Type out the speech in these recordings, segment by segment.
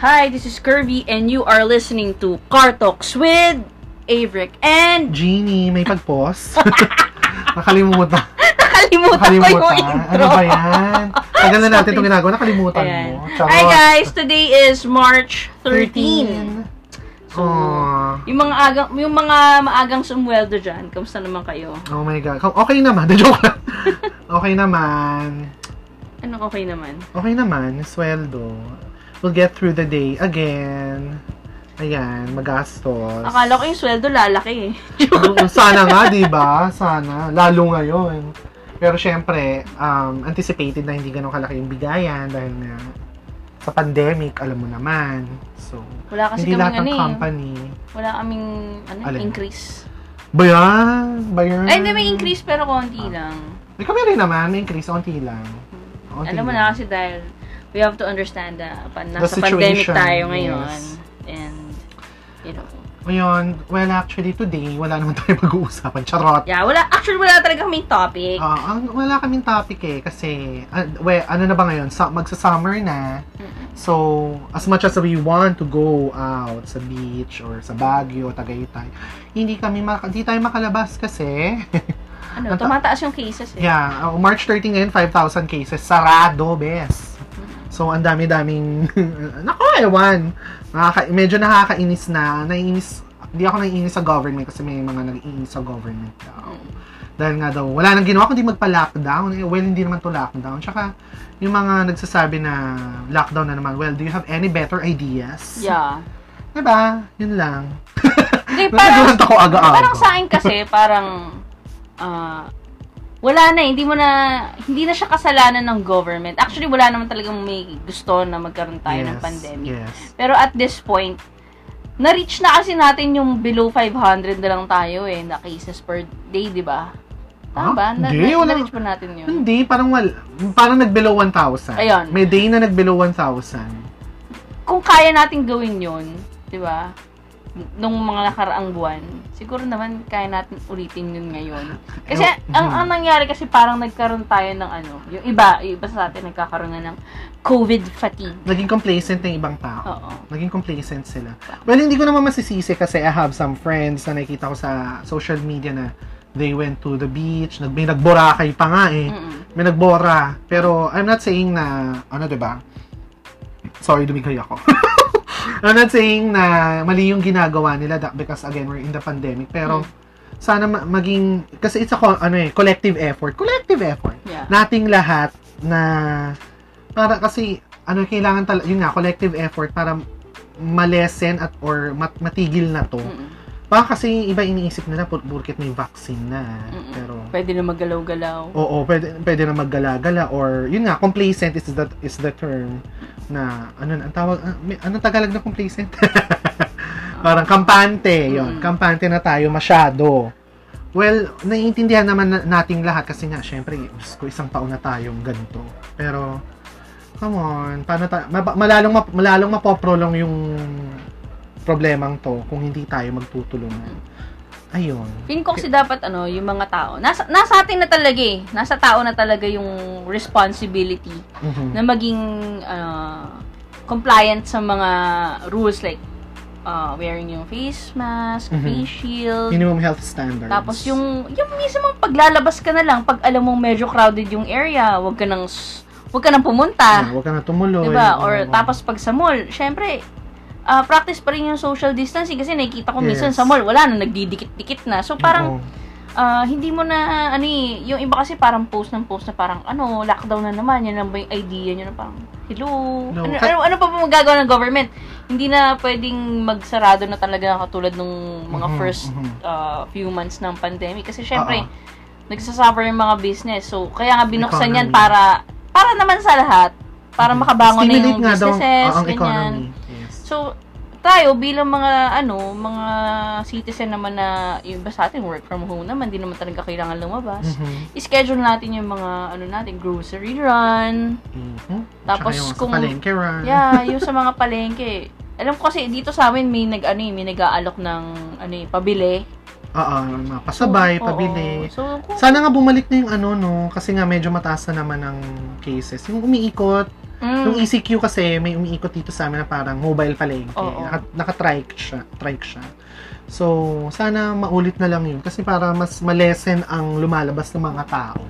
Hi, this is Kirby and you are listening to Car Talks with Averick and Genie, may pag-pause. Nakalimutan. nakalimutan ko yung intro. Ano ba yan? Tagal na natin itong ginagawa. Nakalimutan Ayan. mo. Charot. Hi guys, today is March 13. So, Aw. yung mga agang yung mga maagang sumweldo diyan, kamusta naman kayo? Oh my God. Okay naman. Joke lang. Okay naman. Ano okay naman? Okay naman. Sweldo. We'll get through the day again. Ayan, magastos. Akala ko yung sweldo lalaki eh. Sana nga, di ba? Sana. Lalo ngayon. Pero syempre, um, anticipated na hindi ganun kalaki yung bigayan dahil nga sa pandemic, alam mo naman. So, Wala kasi hindi kaming lahat ng ano eh. company. Wala kaming ano, Alin? increase. Bayan! Bayan! Ay, hindi may increase pero konti lang. May kami rin naman, may increase, onti lang. Onti Alam mo lang. na kasi dahil we have to understand na pa, nasa situation, pandemic tayo ngayon. yes. And, you know. Ngayon, well, actually, today, wala naman tayo mag-uusapan. Charot! Yeah, wala, actually wala talaga kaming topic. Ang wala kaming topic eh kasi ah, we, ano na ba ngayon? Sa, magsa-summer na. So, as much as we want to go out sa beach or sa Baguio, Tagaytay, hindi kami maka, hindi tayo makalabas kasi ano, tumataas yung cases eh. yeah, uh, March 13 ngayon 5,000 cases sarado, bes. So, ang dami-daming nako, ewan. Nakaka, medyo nakakainis na. Naiinis hindi ako naiinis sa government kasi may mga nag-iinis sa government daw. Dahil nga daw, wala nang ginawa kundi magpa-lockdown. Eh, well, hindi naman to lockdown. Tsaka, yung mga nagsasabi na lockdown na naman, well, do you have any better ideas? Yeah. Diba? Yun lang. Hindi, parang, Nagulanta ko aga-aga. parang sa akin kasi, parang, ah, wala na, hindi mo na, hindi na siya kasalanan ng government. Actually, wala naman talagang may gusto na magkaroon tayo ng Yes, pandemic. Yes. Pero at this point, na-reach na kasi natin yung below 500 na lang tayo eh, na cases per day, di ba? Tama ba? Na, hindi, na, wala. na-reach ba natin yun? Hindi, parang wal, parang nag-below 1,000. Ayun. May day na nag-below 1,000. Kung kaya natin gawin yun, di ba? Nung mga nakaraang buwan, siguro naman kaya natin ulitin yun ngayon. Kasi ang, ang nangyari kasi parang nagkaroon tayo ng ano, yung iba, yung iba sa atin nagkakaroon na ng COVID fatigue. Naging complacent ng ibang tao. Oo. Naging complacent sila. Well, hindi ko naman masisisi kasi I have some friends na nakikita ko sa social media na they went to the beach, nag, may nagborakay pa nga eh. Mm-mm. May nagbora. Pero I'm not saying na, ano ba? Sorry, dumigay ako. I'm not saying na mali yung ginagawa nila because again, we're in the pandemic. Pero sana ma- maging, kasi it's a ano eh, collective effort. Collective effort. Yeah. Nating lahat na, para kasi, ano, kailangan talaga, yun nga, collective effort para malesen at or mat- matigil na to. Mm-mm. Baka kasi iba iniisip nila pur- burkit may vaccine na. Mm-mm. Pero, Pwede na maggalaw-galaw. Oo, pwede, pwede na maggala-gala or yun nga, complacent is the is the term na ano ang tawag ah, may, anong Tagalog na complacent? Parang kampante, yon. Mm. Kampante na tayo masyado. Well, naiintindihan naman na, nating lahat kasi nga syempre, ko isang taon na tayong ganito. Pero come on, paano ta ma- malalong map- malalong mapoprolong yung problemang to kung hindi tayo magtutulungan. Ayun. Feeling ko kasi dapat ano, yung mga tao, nasa, nasa atin na talaga eh. Nasa tao na talaga yung responsibility Mhm. na maging uh, compliant sa mga rules like uh, wearing yung face mask, Mhm. face shield. Minimum health standards. Tapos yung yung mismo paglalabas ka na lang pag alam mong medyo crowded yung area, wag ka nang s- wag ka nang pumunta. Yeah, huwag ka na tumuloy. 'Di ba? Or Oo. tapos pag sa mall, syempre ah, practice pa rin yung social distancing kasi nakikita ko minsan Yes. sa mall wala na nagdidikit-dikit na. So parang ah, hindi mo na ano eh, yung iba kasi parang post ng post na parang ano, lockdown na naman, yan lang ba yung idea nyo na parang hello. No, ano, ano, ano pa ba magagawa ng government? Hindi na pwedeng magsarado na talaga katulad nung mga Mhm, first mhm. ah, few months ng pandemic kasi syempre Oo. nagsasuffer yung mga business. So kaya nga binuksan yan para para naman sa lahat, para makabangon na Stimulate yung nga daw businesses, ang ganyan. economy. So, tayo bilang mga ano, mga citizen naman na yung iba sa atin work from home naman, di naman talaga kailangan lumabas. Mhm. I-schedule natin yung mga ano natin, grocery run. Mhm. Tapos yung kung- sa palengke run. Yeah, yung sa mga palengke. Alam ko kasi dito sa amin may nag ano, eh, may nag-aalok ng ano, eh, pabili. Oo, mga pasabay, Oo. pabili. So, kung, Sana nga bumalik na yung ano, no? Kasi nga medyo mataas na naman ang cases. Yung umiikot, Mm. Yung ECQ kasi, may umiikot dito sa amin na parang mobile palengke. Oo. Naka, naka-trike siya, trike siya. So, sana maulit na lang yun. Kasi para mas malesen ang lumalabas ng mga tao.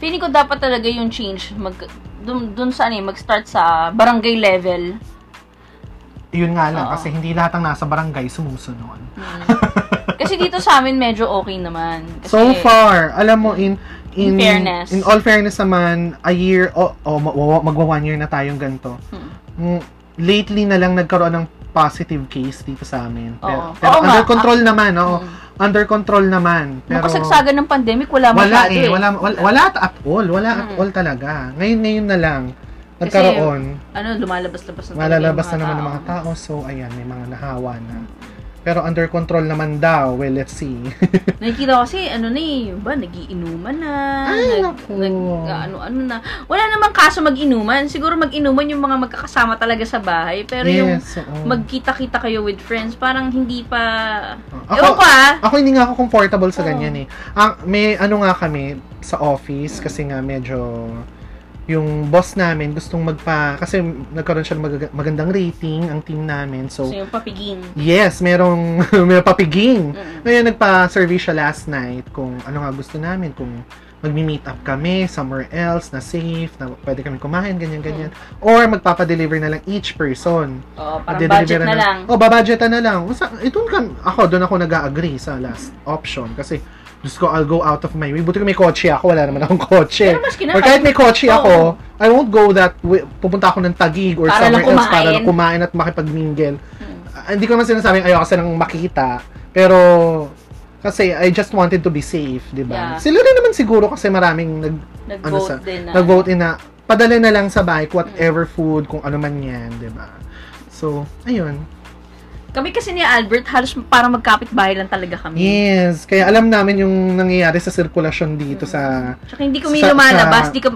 Feeling ko dapat talaga yung change mag dun, dun sa ano, mag-start sa barangay level. Yun nga lang, Oo. kasi hindi lahat ng nasa barangay sumusunod. Mm. Kasi dito sa amin medyo okay naman. Kasi, So far, alam mo, in in, In fairness. in all fairness naman, a year, o oh, oh, magwa one year na tayong ganito. Mm. Mm, lately na lang nagkaroon ng positive case dito sa amin. Pero, Oo. pero Oo nga. under control naman, oo. Mm. Under control naman. Pero, kasagsagan ng pandemic, wala wala masyado eh. Wala, wala, wala at all. Wala at Mm. all talaga. Ngayon, ngayon na lang. Kasi, Nagkaroon. Ano, lumalabas-labas na talaga Malalabas yung na mga naman ng tao. mga tao. So, ayan, may mga nahawa na. Pero under control naman daw. Well, let's see. Nakikita ko kasi, ano na eh, ba, nagiinuman na. Ay, nag, naku. nag, ano, ano na. Wala namang kaso mag-inuman. Siguro mag-inuman yung mga magkakasama talaga sa bahay. Pero yung yes, oo. magkita-kita kayo with friends, parang hindi pa... Ako- Ewan ko ah. Ako hindi nga ako comfortable sa Oo. ganyan eh. Ang may ano nga kami sa office kasi nga medyo yung boss namin gustong magpa kasi nagkaroon siya ng mag- magandang rating ang team namin. So, So, yung papiging. yes, merong may papiging. Mm. Ngayon nagpa-survey siya last night kung ano nga gusto namin, kung magmi-meet up kami somewhere else na safe, na pwede kami kumain, ganyan, ganyan. Or magpapa-deliver na lang each person. Oh, parang budget na lang. Oh, babudgetan na lang. Ito ako, doon ako nag-agree sa last option. Kasi, Diyos ko, I'll go out of my way. Buti ko may kotse ako, wala naman akong kotse. Pero maski Or naman, kahit may kotse Oo. ako, I won't go that way. Pupunta ako ng Tagig or Para somewhere else para lang kumain at makipag-mingle. Hmm. Ah, hindi ko naman sinasabing ayoko kasi nang makita. Pero, kasi I just wanted to be safe, di ba? Yeah. Sila rin naman siguro kasi maraming nag, ano Nag-vote sa- din na. nag-vote in na padala na lang sa bike, whatever food, kung ano man yan, di ba? So, ayun. Kami kasi ni Albert, halos parang magkapit bahay lang talaga kami. Yes, kaya alam namin yung nangyayari sa sirkulasyon dito sa Tsaka hindi kami Sa- lumalabas, sa di ka...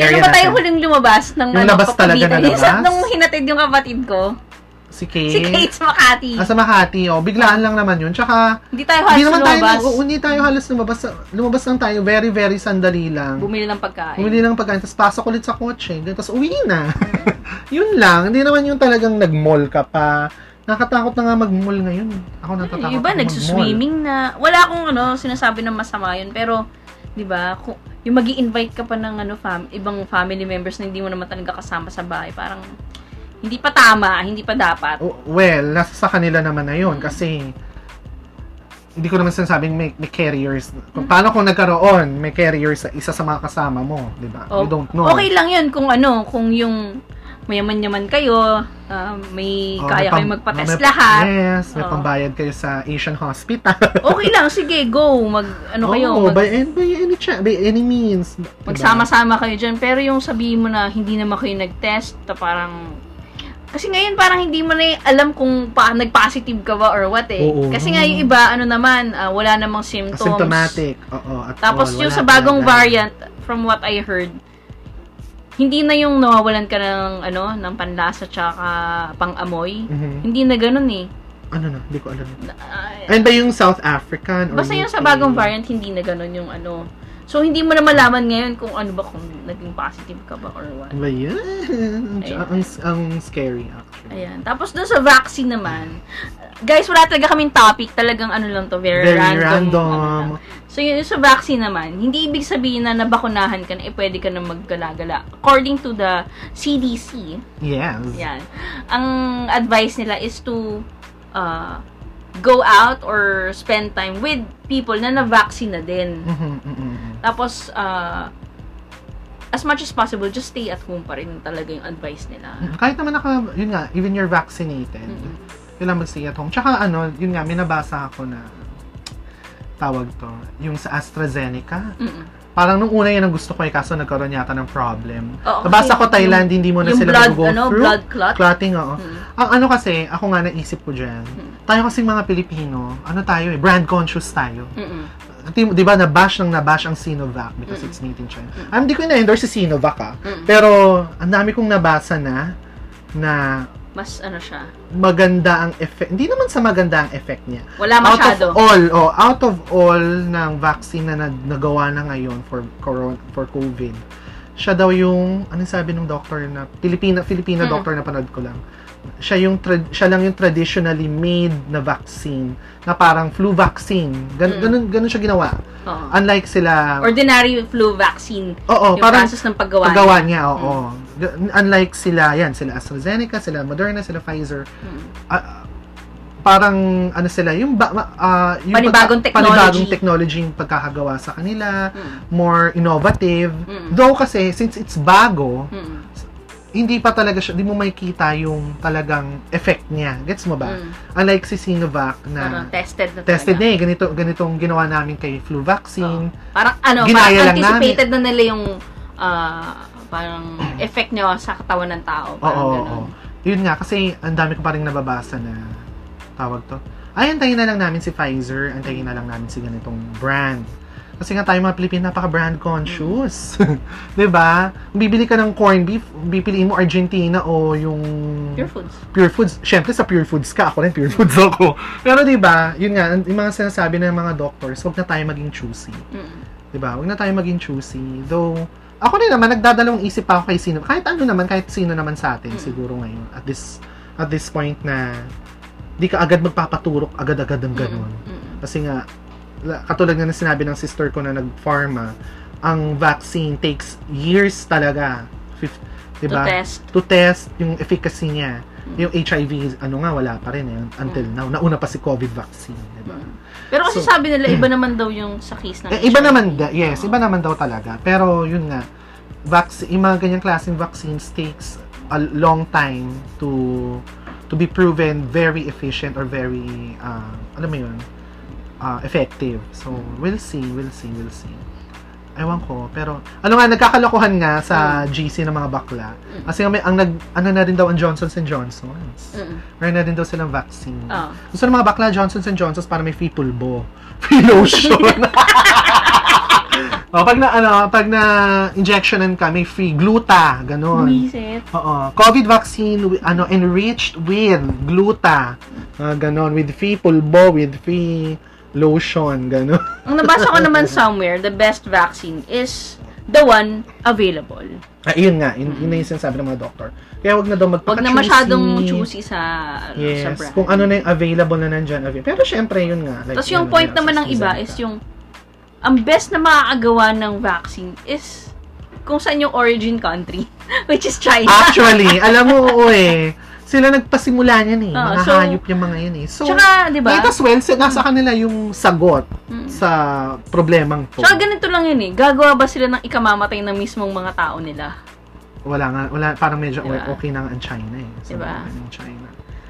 Kailan ba tayo huling lumabas ng Nung ano, labas talaga na Yung labas? Nung hinatid yung kapatid ko. si Kate. Si Kate sa Makati. Ah, sa Makati, oh. Biglaan lang naman yun. Tsaka, hindi tayo halos hindi naman tayo, lumabas. oo, hindi tayo halos lumabas. Lumabas lang tayo, very, very sandali lang. Bumili ng pagkain. Bumili lang pagkain, tapos pasok ulit sa kotse, tapos uwi na. yun lang, hindi naman yung talagang nag-mall ka pa. Nakatakot na nga mag-mall ngayon. Ako natatakot Yung iba, nagsuswimming na. Wala akong ano, sinasabi ng masama yun. Pero, di ba, yung mag invite ka pa ng ano, fam, ibang family members na hindi mo naman talaga kasama sa bahay, parang hindi pa tama, hindi pa dapat. Oh, well, nasa sa kanila naman na yun, Mm. kasi hindi ko naman sinasabing may, may carriers. Kung paano kung nagkaroon, may carriers sa isa sa mga kasama mo, di ba? Oh, You don't know. Okay lang yun kung ano, kung yung mayaman-yaman kayo, ah, may Oh, kaya may kayong pam- magpa-test may- lahat. Yes, may Oo. pambayad kayo sa Asian Hospital. Okay lang, sige, go. Mag, ano kayo, Oo, mag, by, by any cha- by any means. Diba? magsama-sama kayo dyan. Pero yung sabihin mo na hindi naman kayo nag-test, na parang... Kasi ngayon parang hindi mo na alam kung pa, nag-positive ka ba or what eh. Oo. Kasi nga yung iba, ano naman, ah, wala namang symptoms. Asymptomatic. Oo, at Tapos all, yung sa bagong talaga. variant, from what I heard, hindi na yung nawawalan ka ng ano ng panlasa tsaka pang-amoy. Mhm. Hindi na ganun eh. Ano na, hindi ko alam. Ah, Ayun ba yung South African? Or Basta yung sa bagong variant, hindi na ganun yung ano. So, hindi mo na malaman ngayon kung ano ba, kung naging positive ka ba or what. Ba yan? Ang, ang scary. Ayan. Tapos doon sa vaccine naman, guys, wala talaga kaming topic. Talagang ano lang to, very, Very random. random. so, yun, sa vaccine naman, hindi ibig sabihin na nabakunahan ka na, eh, pwede ka na maggalagala. According to the CDC, Yes. yan, ang advice nila is to uh, go out or spend time with people na na-vaccine na din. Mhm, mhm, mhm. Tapos, uh, as much as possible, just stay at home pa rin talaga yung advice nila. Kahit naman naka, yun nga, even you're vaccinated, Mm-mm. kailangan mag-stay at home. Tsaka ano, yun nga, may nabasa ako na tawag to, yung sa AstraZeneca. Mm-mm. Parang nung una yun ang gusto ko eh, kaso nagkaroon yata ng problem. Oo, Nabasa ko Thailand, hindi mo na yung sila blood, mag-go ano, through. blood clot. Clotting, oo. Mm. Ang ano kasi, ako nga naisip ko dyan, Hmm. tayo kasing mga Pilipino, ano tayo eh, brand conscious tayo. Mm-mm. Di, di ba, nabash ng nabash ang Sinovac because Mm. it's made in China. Ah, hindi ko na-endorse si Sinovac ah. Mm. Pero, ang dami kong nabasa na, na Mas ano siya, maganda ang effect. Hindi naman sa maganda ang effect niya. wala Out masyado. of all, oh, out of all ng vaccine na nag- nagawa na ngayon for corona, for COVID, siya daw yung, ano sabi ng doctor na, Filipina, Filipina Mm. doctor na panood ko lang. Siya yung, tra- siya lang yung traditionally made na vaccine na parang flu vaccine. Gan- Mm. ganun, ganun siya ginawa. Oo. Unlike sila, Ordinary flu vaccine. oo, yung parang process ng paggawa. paggawa niya, oo. G- Unlike sila, yan, sila AstraZeneca, sila Moderna, sila Pfizer. Mm. Ah, parang ano sila, yung, ba, ah, yung Panibagong pagka- technology. panibagong technology yung pagkakagawa sa kanila, Mm. more innovative. Mm. Though kasi, since it's bago, Mm. Hindi pa talaga siya, di mo makikita yung talagang effect niya. Gets mo ba? Mm. Unlike si Sinovac Parang na tested na tested talaga. na eh. Ganito, ganitong ginawa namin kay flu vaccine. Parang ano, Ginaya parang anticipated na nila yung ah, parang effect niya sa katawan ng tao. Oo, Parang oo, ganun. oo. Yun nga, kasi ang dami ko pa rin nababasa na tawag to. Ay, antayin na lang namin si Pfizer, antayin na lang namin si ganitong brand. Kasi nga tayo mga Pilipino, napaka-brand conscious. 'Di ba? Bibili ka ng corned beef, pipiliin mo Argentina o yung Pure foods. Pure Foods. Siyempre sa Pure Foods ka, ako rin Pure Foods ako. Pero 'di ba, yun nga, yung mga sinasabi ng mga doctors, huwag na tayo maging choosy. Mm. 'Di ba? Huwag na tayo maging choosy. Though ako rin naman nagdadalawang isip pa ako kay sino. Kahit ano naman, kahit sino naman sa atin Mm. siguro ngayon at this at this point na di ka agad magpapaturok agad-agad ng ganun. Mm. Mm. Kasi nga katulad nga ng sinabi ng sister ko na nag-pharma, ang vaccine takes years talaga. Fif- To 'di ba? test. To test yung efficacy niya. Mm. Yung HIV, ano nga, wala pa rin eh, until now. Nauna pa si COVID vaccine, di ba? Mm. Pero kasi So- sabi nila, iba naman daw yung sa case ng Eh, iba naman, da- yes, iba naman daw talaga. Pero yun nga, vaccine, yung mga ganyang klaseng vaccines takes a long time to to be proven very efficient or very, uh, alam mo yun, uh, effective. So, we'll see, we'll see, we'll see. Ewan ko, pero, ano nga, nagkakalokohan nga sa GC ng mga bakla. Mm. Kasi nga may, ang nag, ano na rin daw ang Johnson's and Johnson's. Mm. Meron na rin daw silang vaccine. Oo. Gusto ng mga bakla, Johnson's and Johnson's para may free pulbo. Free lotion. o, pag na, ano, pag na injectionan ka, may free gluta. Ganon. Bumisit. Oo. COVID vaccine, ano, enriched with gluta. Ah, ganon. With free pulbo, with free lotion. Ganon. Ang nabasa ko naman somewhere, the best vaccine is the one available. Ah, yun nga. Yun, yun na yung sinasabi ng mga doktor. Kaya wag na daw magpaka Huwag na masyadong choosy sa, ano, sa Yes. brand. Kung ano na yung available na nandyan. available. Pero syempre, yun nga. like, Tapos yung ano, point naman ng iba is yung ang best na makakagawa ng vaccine is kung saan yung origin country, which is China. Actually, alam mo, oo eh. Sila nagpasimula niyan eh. Oo, mga so- hayop yung mga yan eh. So, Tsaka, di ba? might as well, nasa kanila yung sagot Mm. sa problemang to. Tsaka ganito lang yun eh. Gagawa ba sila ng ikamamatay ng mismong mga tao nila? Wala nga, wala, parang medyo Diba? okay na nga ang China eh. Sa Diba? mga ng China.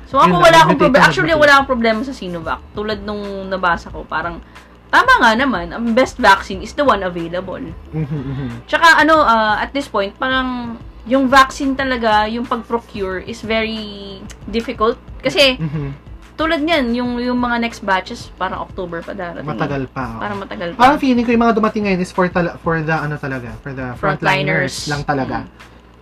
So ako Yun wala akong problema. Actually, wala akong problema sa Sinovac. Tulad nung nabasa ko, parang tama nga naman, ang best vaccine is the one available. Mhm, mhm. Tsaka ano, ah, at this point, parang yung vaccine talaga, yung pag-procure is very difficult. Kasi, Mhm. tulad niyan, yung, yung mga next batches, parang October pa darating. Matagal pa. oh. Parang matagal pa. Parang feeling ko yung mga dumating ngayon is for, tala- for the ano talaga, for the frontliners Frontliners. lang talaga.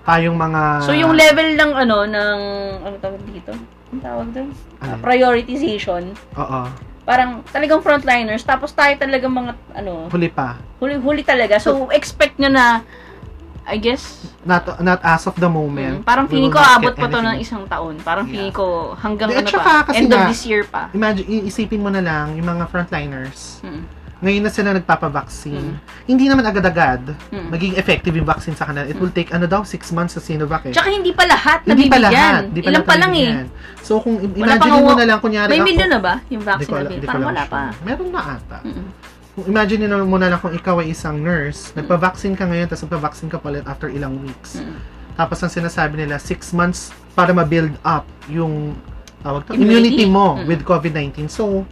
Tayong mga... So, yung level ng ano, ng, ano tawag dito? Ang tawag doon? Alin? prioritization. Oo. Parang talagang frontliners. Tapos tayo talagang mga, ano, Huli pa. huli-huli talaga. So, expect nyo na, I guess, Not, not as of the moment. mm, parang feeling ko abot pa to ng isang taon. Parang Yeah. feeling ko hanggang At ano pa, end of nga, this year pa. Imagine, iisipin mo na lang, yung mga frontliners, Mm. ngayon na sila nagpapavaccine, Mm. hindi naman agad-agad Mm. maging effective yung vaccine sa kanila. It will take, ano daw, six months sa Sinovac eh. Tsaka hindi pa lahat hindi pa nabibigyan. lahat. Hindi pa Ilan lahat pa lang eh. So, kung imagine pa mo na lang, kunyari May ako, million na ba yung vaccine na Parang wala pa. Meron na ata. Mm-mm. Imagine mo na lang kung ikaw ay isang nurse, Mm. nagpa-vaccine ka ngayon, tapos nagpa-vaccine ka palit after ilang weeks. Mm. Tapos ang sinasabi nila, six months para ma-build up yung tawag to, Immunity. immunity, mo Mm. with COVID-19. So,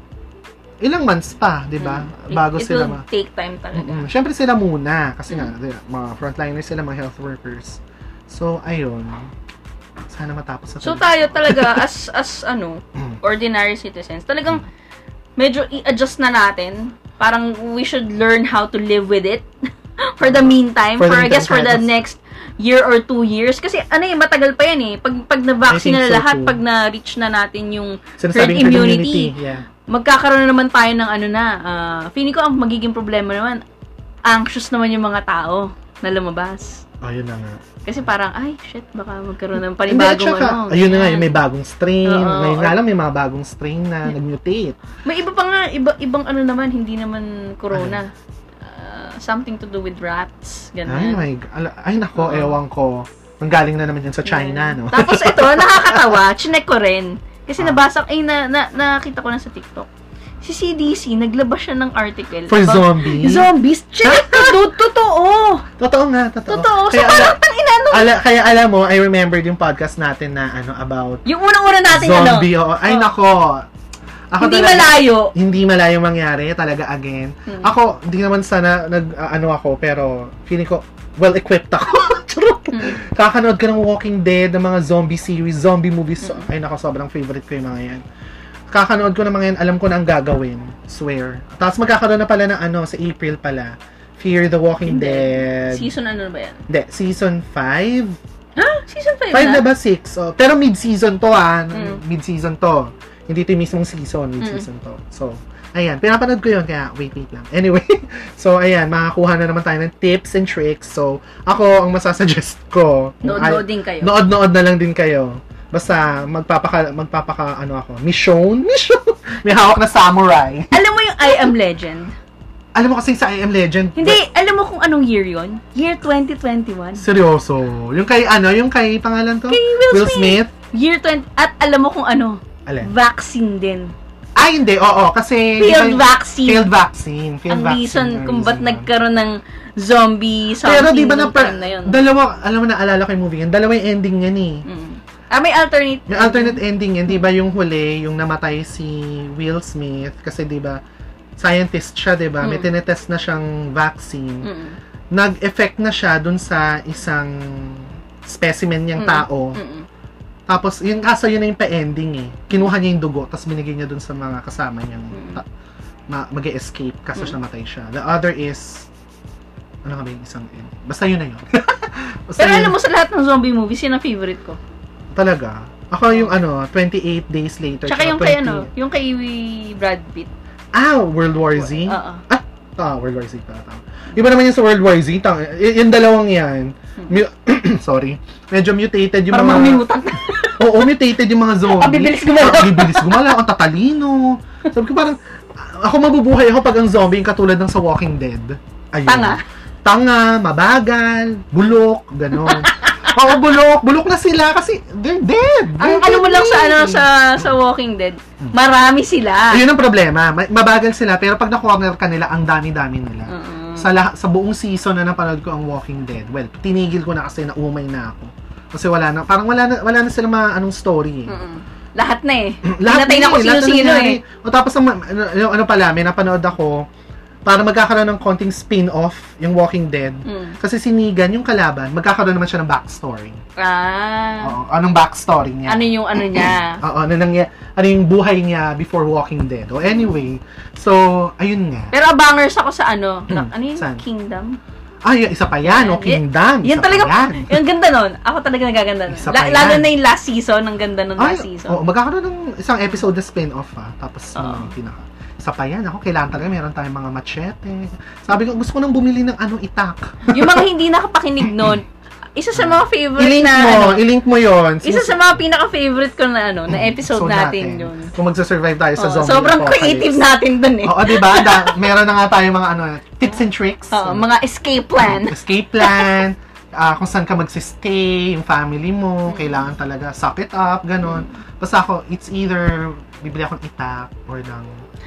ilang months pa, di ba? Mm. Bago it, it sila will ma... take time talaga. Mm-mm. Siyempre sila muna, kasi nga, Mm. di- mga frontliners sila, mga health workers. So, ayun. Sana matapos na So tayo talaga as as ano, Mm. ordinary citizens, talagang medyo i-adjust na natin. Parang we should learn how to live with it for the meantime, For for, the I guess for the next year or two years kasi ano eh matagal pa yan eh. Pag pag na-vaccine na so lahat, too. pag na-reach na natin yung herd herd immunity. Yeah. magkakaroon na naman tayo ng ano na, ah, feeling ko ang magiging problema naman, anxious naman yung mga tao na lumabas. Oh, yun na nga. Kasi parang, ay, shit, baka magkaroon ng Hindi, panibagong tsaka, ano. ayun na nga, may bagong strain. Oo, Ngayon nga lang, may mga bagong strain na nag-mutate. May iba pa nga, iba, ibang ano naman, hindi naman corona. Ah, something to do with rats, Ay, ganyan. my. Ala- Ay, nako, ewan ko. Ang galing na naman yan sa China, no? Tapos ito, nakakatawa, chinek ko rin. Kasi Ah. nabasa, ay, na, na, nakita ko na sa TikTok. Si CDC, naglabas siya ng article. For about zombies. Zombies. Check ko, dude. Totoo. Totoo nga, totoo. Totoo. So, Kaya, parang tang ina, no? ala, kaya alam mo, I remembered yung podcast natin na ano about Yung unang-una natin, zombie. ano? Ay, Oh. nako. Ako Hindi talaga- malayo. Hindi malayo mangyari, talaga again. Hmm. Ako, hindi naman sana nag, ah, ano ako, pero feeling ko, well-equipped ako. Charot. Hmm. Kakanood ka ng Walking Dead, ng mga zombie series, zombie movies. Hmm. Ay, nako, sobrang favorite ko yung mga yan. Kakanood ko ng mga yan, alam ko na ang gagawin. Swear. Tapos magkakaroon na pala ng ano, sa April pala. Fear the Walking Hindi. Dead. Season ano ba yan? Hindi, season 5. Ha? Season 5 5 na na? ba? 6? Oh, pero mid-season to ah. Mm. Mid-season to. Hindi ito yung mismong season. Mid-season to. So, ayan. Pinapanood ko yun. Kaya, wait, wait lang. Anyway. So, ayan. Makakuha na naman tayo ng tips and tricks. So, ako, ang masasuggest ko. Nood-nood din kayo. Nood-nood na lang din kayo. Basta, magpapaka, magpapaka, ano ako, mission? Mission? May hawak na samurai. Alam mo yung I Am Legend? Alam mo kasi sa I Am Legend. Hindi, alam mo kung anong year yon? Year 2021. Seryoso. Yung kay, ano, yung kay, pangalan to? Kay Will Smith. Smith. Year 20, at alam mo kung ano? Alin? Vaccine din. Ay, hindi. Oo, kasi... Ba- vaccine. Field vaccine. Field Ang vaccine reason kung ba't nagkaroon ng zombie something Pero di ba na, time na yun. dalawa, alam mo na, alala ko yung movie yan, dalawa yung ending yan eh. Mm. Ah, may alternate. Yung alternate ending yan, di ba yung huli, yung namatay si Will Smith, kasi di ba, scientist siya, di ba? May Mm. tinetest na siyang vaccine. Mm. Nag-effect na siya dun sa isang specimen niyang Mm. tao. Mm. Tapos, yung kaso yun na yung pa-ending eh. Kinuha niya yung dugo, tapos binigay niya dun sa mga kasama niyang Mm. ta- ma- mag-escape kaso Mm. siya namatay siya. The other is, ano nga ba yung isang end? Basta yun na yun. Pero yun. alam mo sa lahat ng zombie movies, yun ang favorite ko. Talaga. Ako yung ano, 28 days later. Tsaka yung 20 kay ano, yung kay Brad Pitt. Ah, World War Z? Oo. Ah, World War Z pala. Tama. Iba naman yung sa World War Z. Tang, y- yung dalawang yan. Mu- Sorry. Medyo mutated yung Hmm. Parang mga... mga mutant. Oo, mutated yung mga zombie. Ang bibilis gumalaw. Ang bibilis gumalaw. Ang tatalino. Sabi ko parang, ako mabubuhay ako pag ang zombie yung katulad ng sa Walking Dead. Ayun. Tanga. Tanga, mabagal, bulok, ganon. Oo, bulok. Bulok na sila kasi they're dead. Ang They're ano mo dead lang sa eh. ano sa sa Walking Dead, marami sila. Ayun ang problema. Ma- Mabagal sila, pero pag na-corner ka nila, ang dami-dami nila. Mm. Sa, lah- sa buong season na napanood ko ang Walking Dead, well, tinigil ko na kasi naumay na ako. Kasi wala na, parang wala na, wala na sila mga anong story eh. Mm. Lahat na eh. Lahat Pinatay na eh, lahat sino-sino nangyari. eh. O tapos, ang, ano, ano pala, may napanood ako, para magkakaroon ng konting spin-off yung Walking Dead. Mm. Kasi si Negan, yung kalaban, magkakaroon naman siya ng backstory. Ah. Oo, anong backstory niya? Ano yung ano niya? Oo, ano, nangya, ano yung buhay niya before Walking Dead. O anyway, so, ayun nga. Pero abangers ako sa ano, Hmm, na- ano yung saan? Kingdom? Ay, isa pa yan, o Yan- Kingdom. Yan isa pa talaga, yan. yung ganda nun. Ako talaga nagaganda nun. Isa La- pa lalo yan. na yung last season, ang ganda nun Ay, last season. oh, magkakaroon ng isang episode na spin-off ha. Tapos Oo. yung pinaka. Isa pa yan. Ako, kailangan talaga meron tayong mga machete. Sabi ko, gusto ko nang bumili ng ano, itak. yung mga hindi nakapakinig nun, isa sa mga favorite I-link na, mo, ano, i-link mo yon. isa sa mga pinaka-favorite ko na ano, na episode natin, yun. Kung magsa-survive tayo sa Oo, zombie sobrang apocalypse. creative natin dun eh. Oo, di ba? Da- meron na nga tayo mga ano, tips and tricks. Oo, mga escape plan. escape plan, ah, kung saan ka magsistay, yung family mo, kailangan talaga suck it up, ganon. Basta ako, it's either bibili akong itak or ng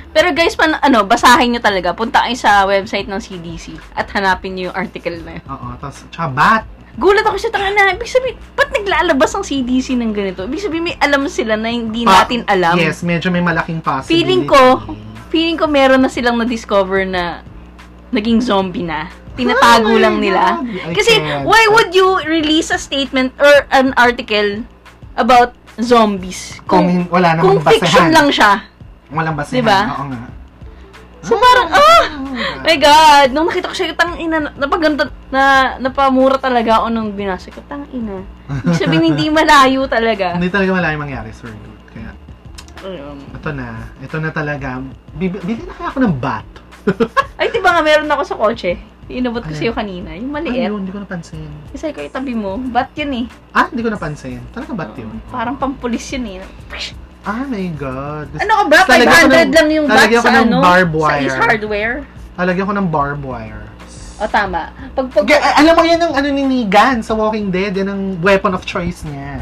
Pero guys, pan, ano, basahin nyo talaga. Punta kayo sa website ng CDC at hanapin nyo yung article na yun. Oo, tapos tsaka bat. Gulat ako sa tanga na, ibig sabihin, ba't naglalabas ang CDC ng ganito? Ibig sabihin, may alam sila na hindi Pa- natin alam. Yes, medyo may malaking possibility. Feeling ko, feeling ko meron na silang na-discover na naging zombie na. Tinatago Oh lang nila. God, Kasi, why would you release a statement or an article about zombies? Kung Kung, wala kung namang fiction basehan. lang siya. Walang basehan. Diba? Oo nga. So parang, ah! My God! Nung nakita ko siya, tang ina, napaganda, na, napamura talaga ako nung binasa ko. Tang ina. Ibig sabihin, hindi malayo talaga. Hindi talaga malayo mangyari, sir. Kaya, Um, ito na. Ito na talaga. Bib- Bili na kaya ako ng bat. Ay, di ba nga, meron ako sa kotse. Inabot ko Alin? sa'yo kanina. Yung Ano maliit. yun? Hindi ko napansin. Kasi ko itabi mo. Ba't yun eh? Ah, hindi ko napansin. Talaga ba't yun? Parang pampulis yun eh. Ah, my God. Ano ka ba? Tapos lalagyan ko 500 ng- lang yung bat sa ano? barbed Sa wire. Ace Hardware. Lalagyan ko ng barbed wire. O tama. Pag, pag, Okay, alam mo yan ang ano ni Negan sa Walking Dead, yan ang weapon of choice niya.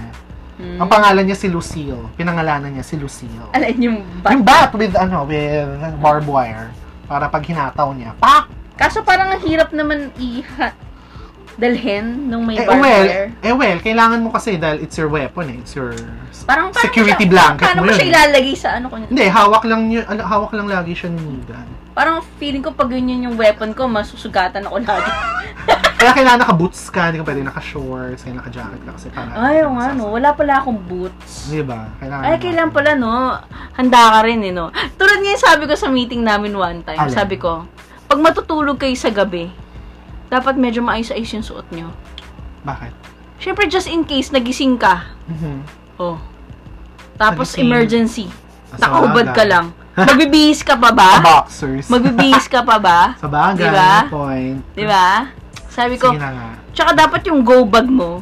Hmm. Ang pangalan niya si Lucille. Pinangalanan niya si Lucille. Alin yung bat? Yung bat with ano, with barbed wire. Para pag hinataw niya, pak! Kaso parang ang hirap naman i dalhin nung may Eh well, eh well, kailangan mo kasi dahil it's your weapon eh. It's your Parang, paano security siya, blanket Paano mo mo yun. siya ilalagay sa ano ko? Hindi, hawak lang niya, ano, hawak lang lagi siya ni Negan. Parang feeling ko pag yun yung weapon ko, masusugatan ako lagi. Kaya kailangan naka-boots ka, hindi ka pwede naka-shorts, kaya naka-jacket ka kasi para... Ay, oo nga no. Wala pala akong boots. Di ba? Kailangan Ay, kailan pala, no? Handa ka rin, eh, no? Tulad nga yung sabi ko sa meeting namin one time. Alin? Sabi ko, pag matutulog kayo sa gabi, dapat medyo maayos-ayos yung suot nyo. Bakit? Siyempre, just in case nagising ka. Mhm. Oh. Tapos, Nagising. emergency. Sa Nakahubad ka lang. Magbibihis ka pa Sa ba? boxers. Magbibihis ka pa ba? Sa bagay, Di ba? point. Di ba? Sabi ko, tsaka dapat yung go bag mo,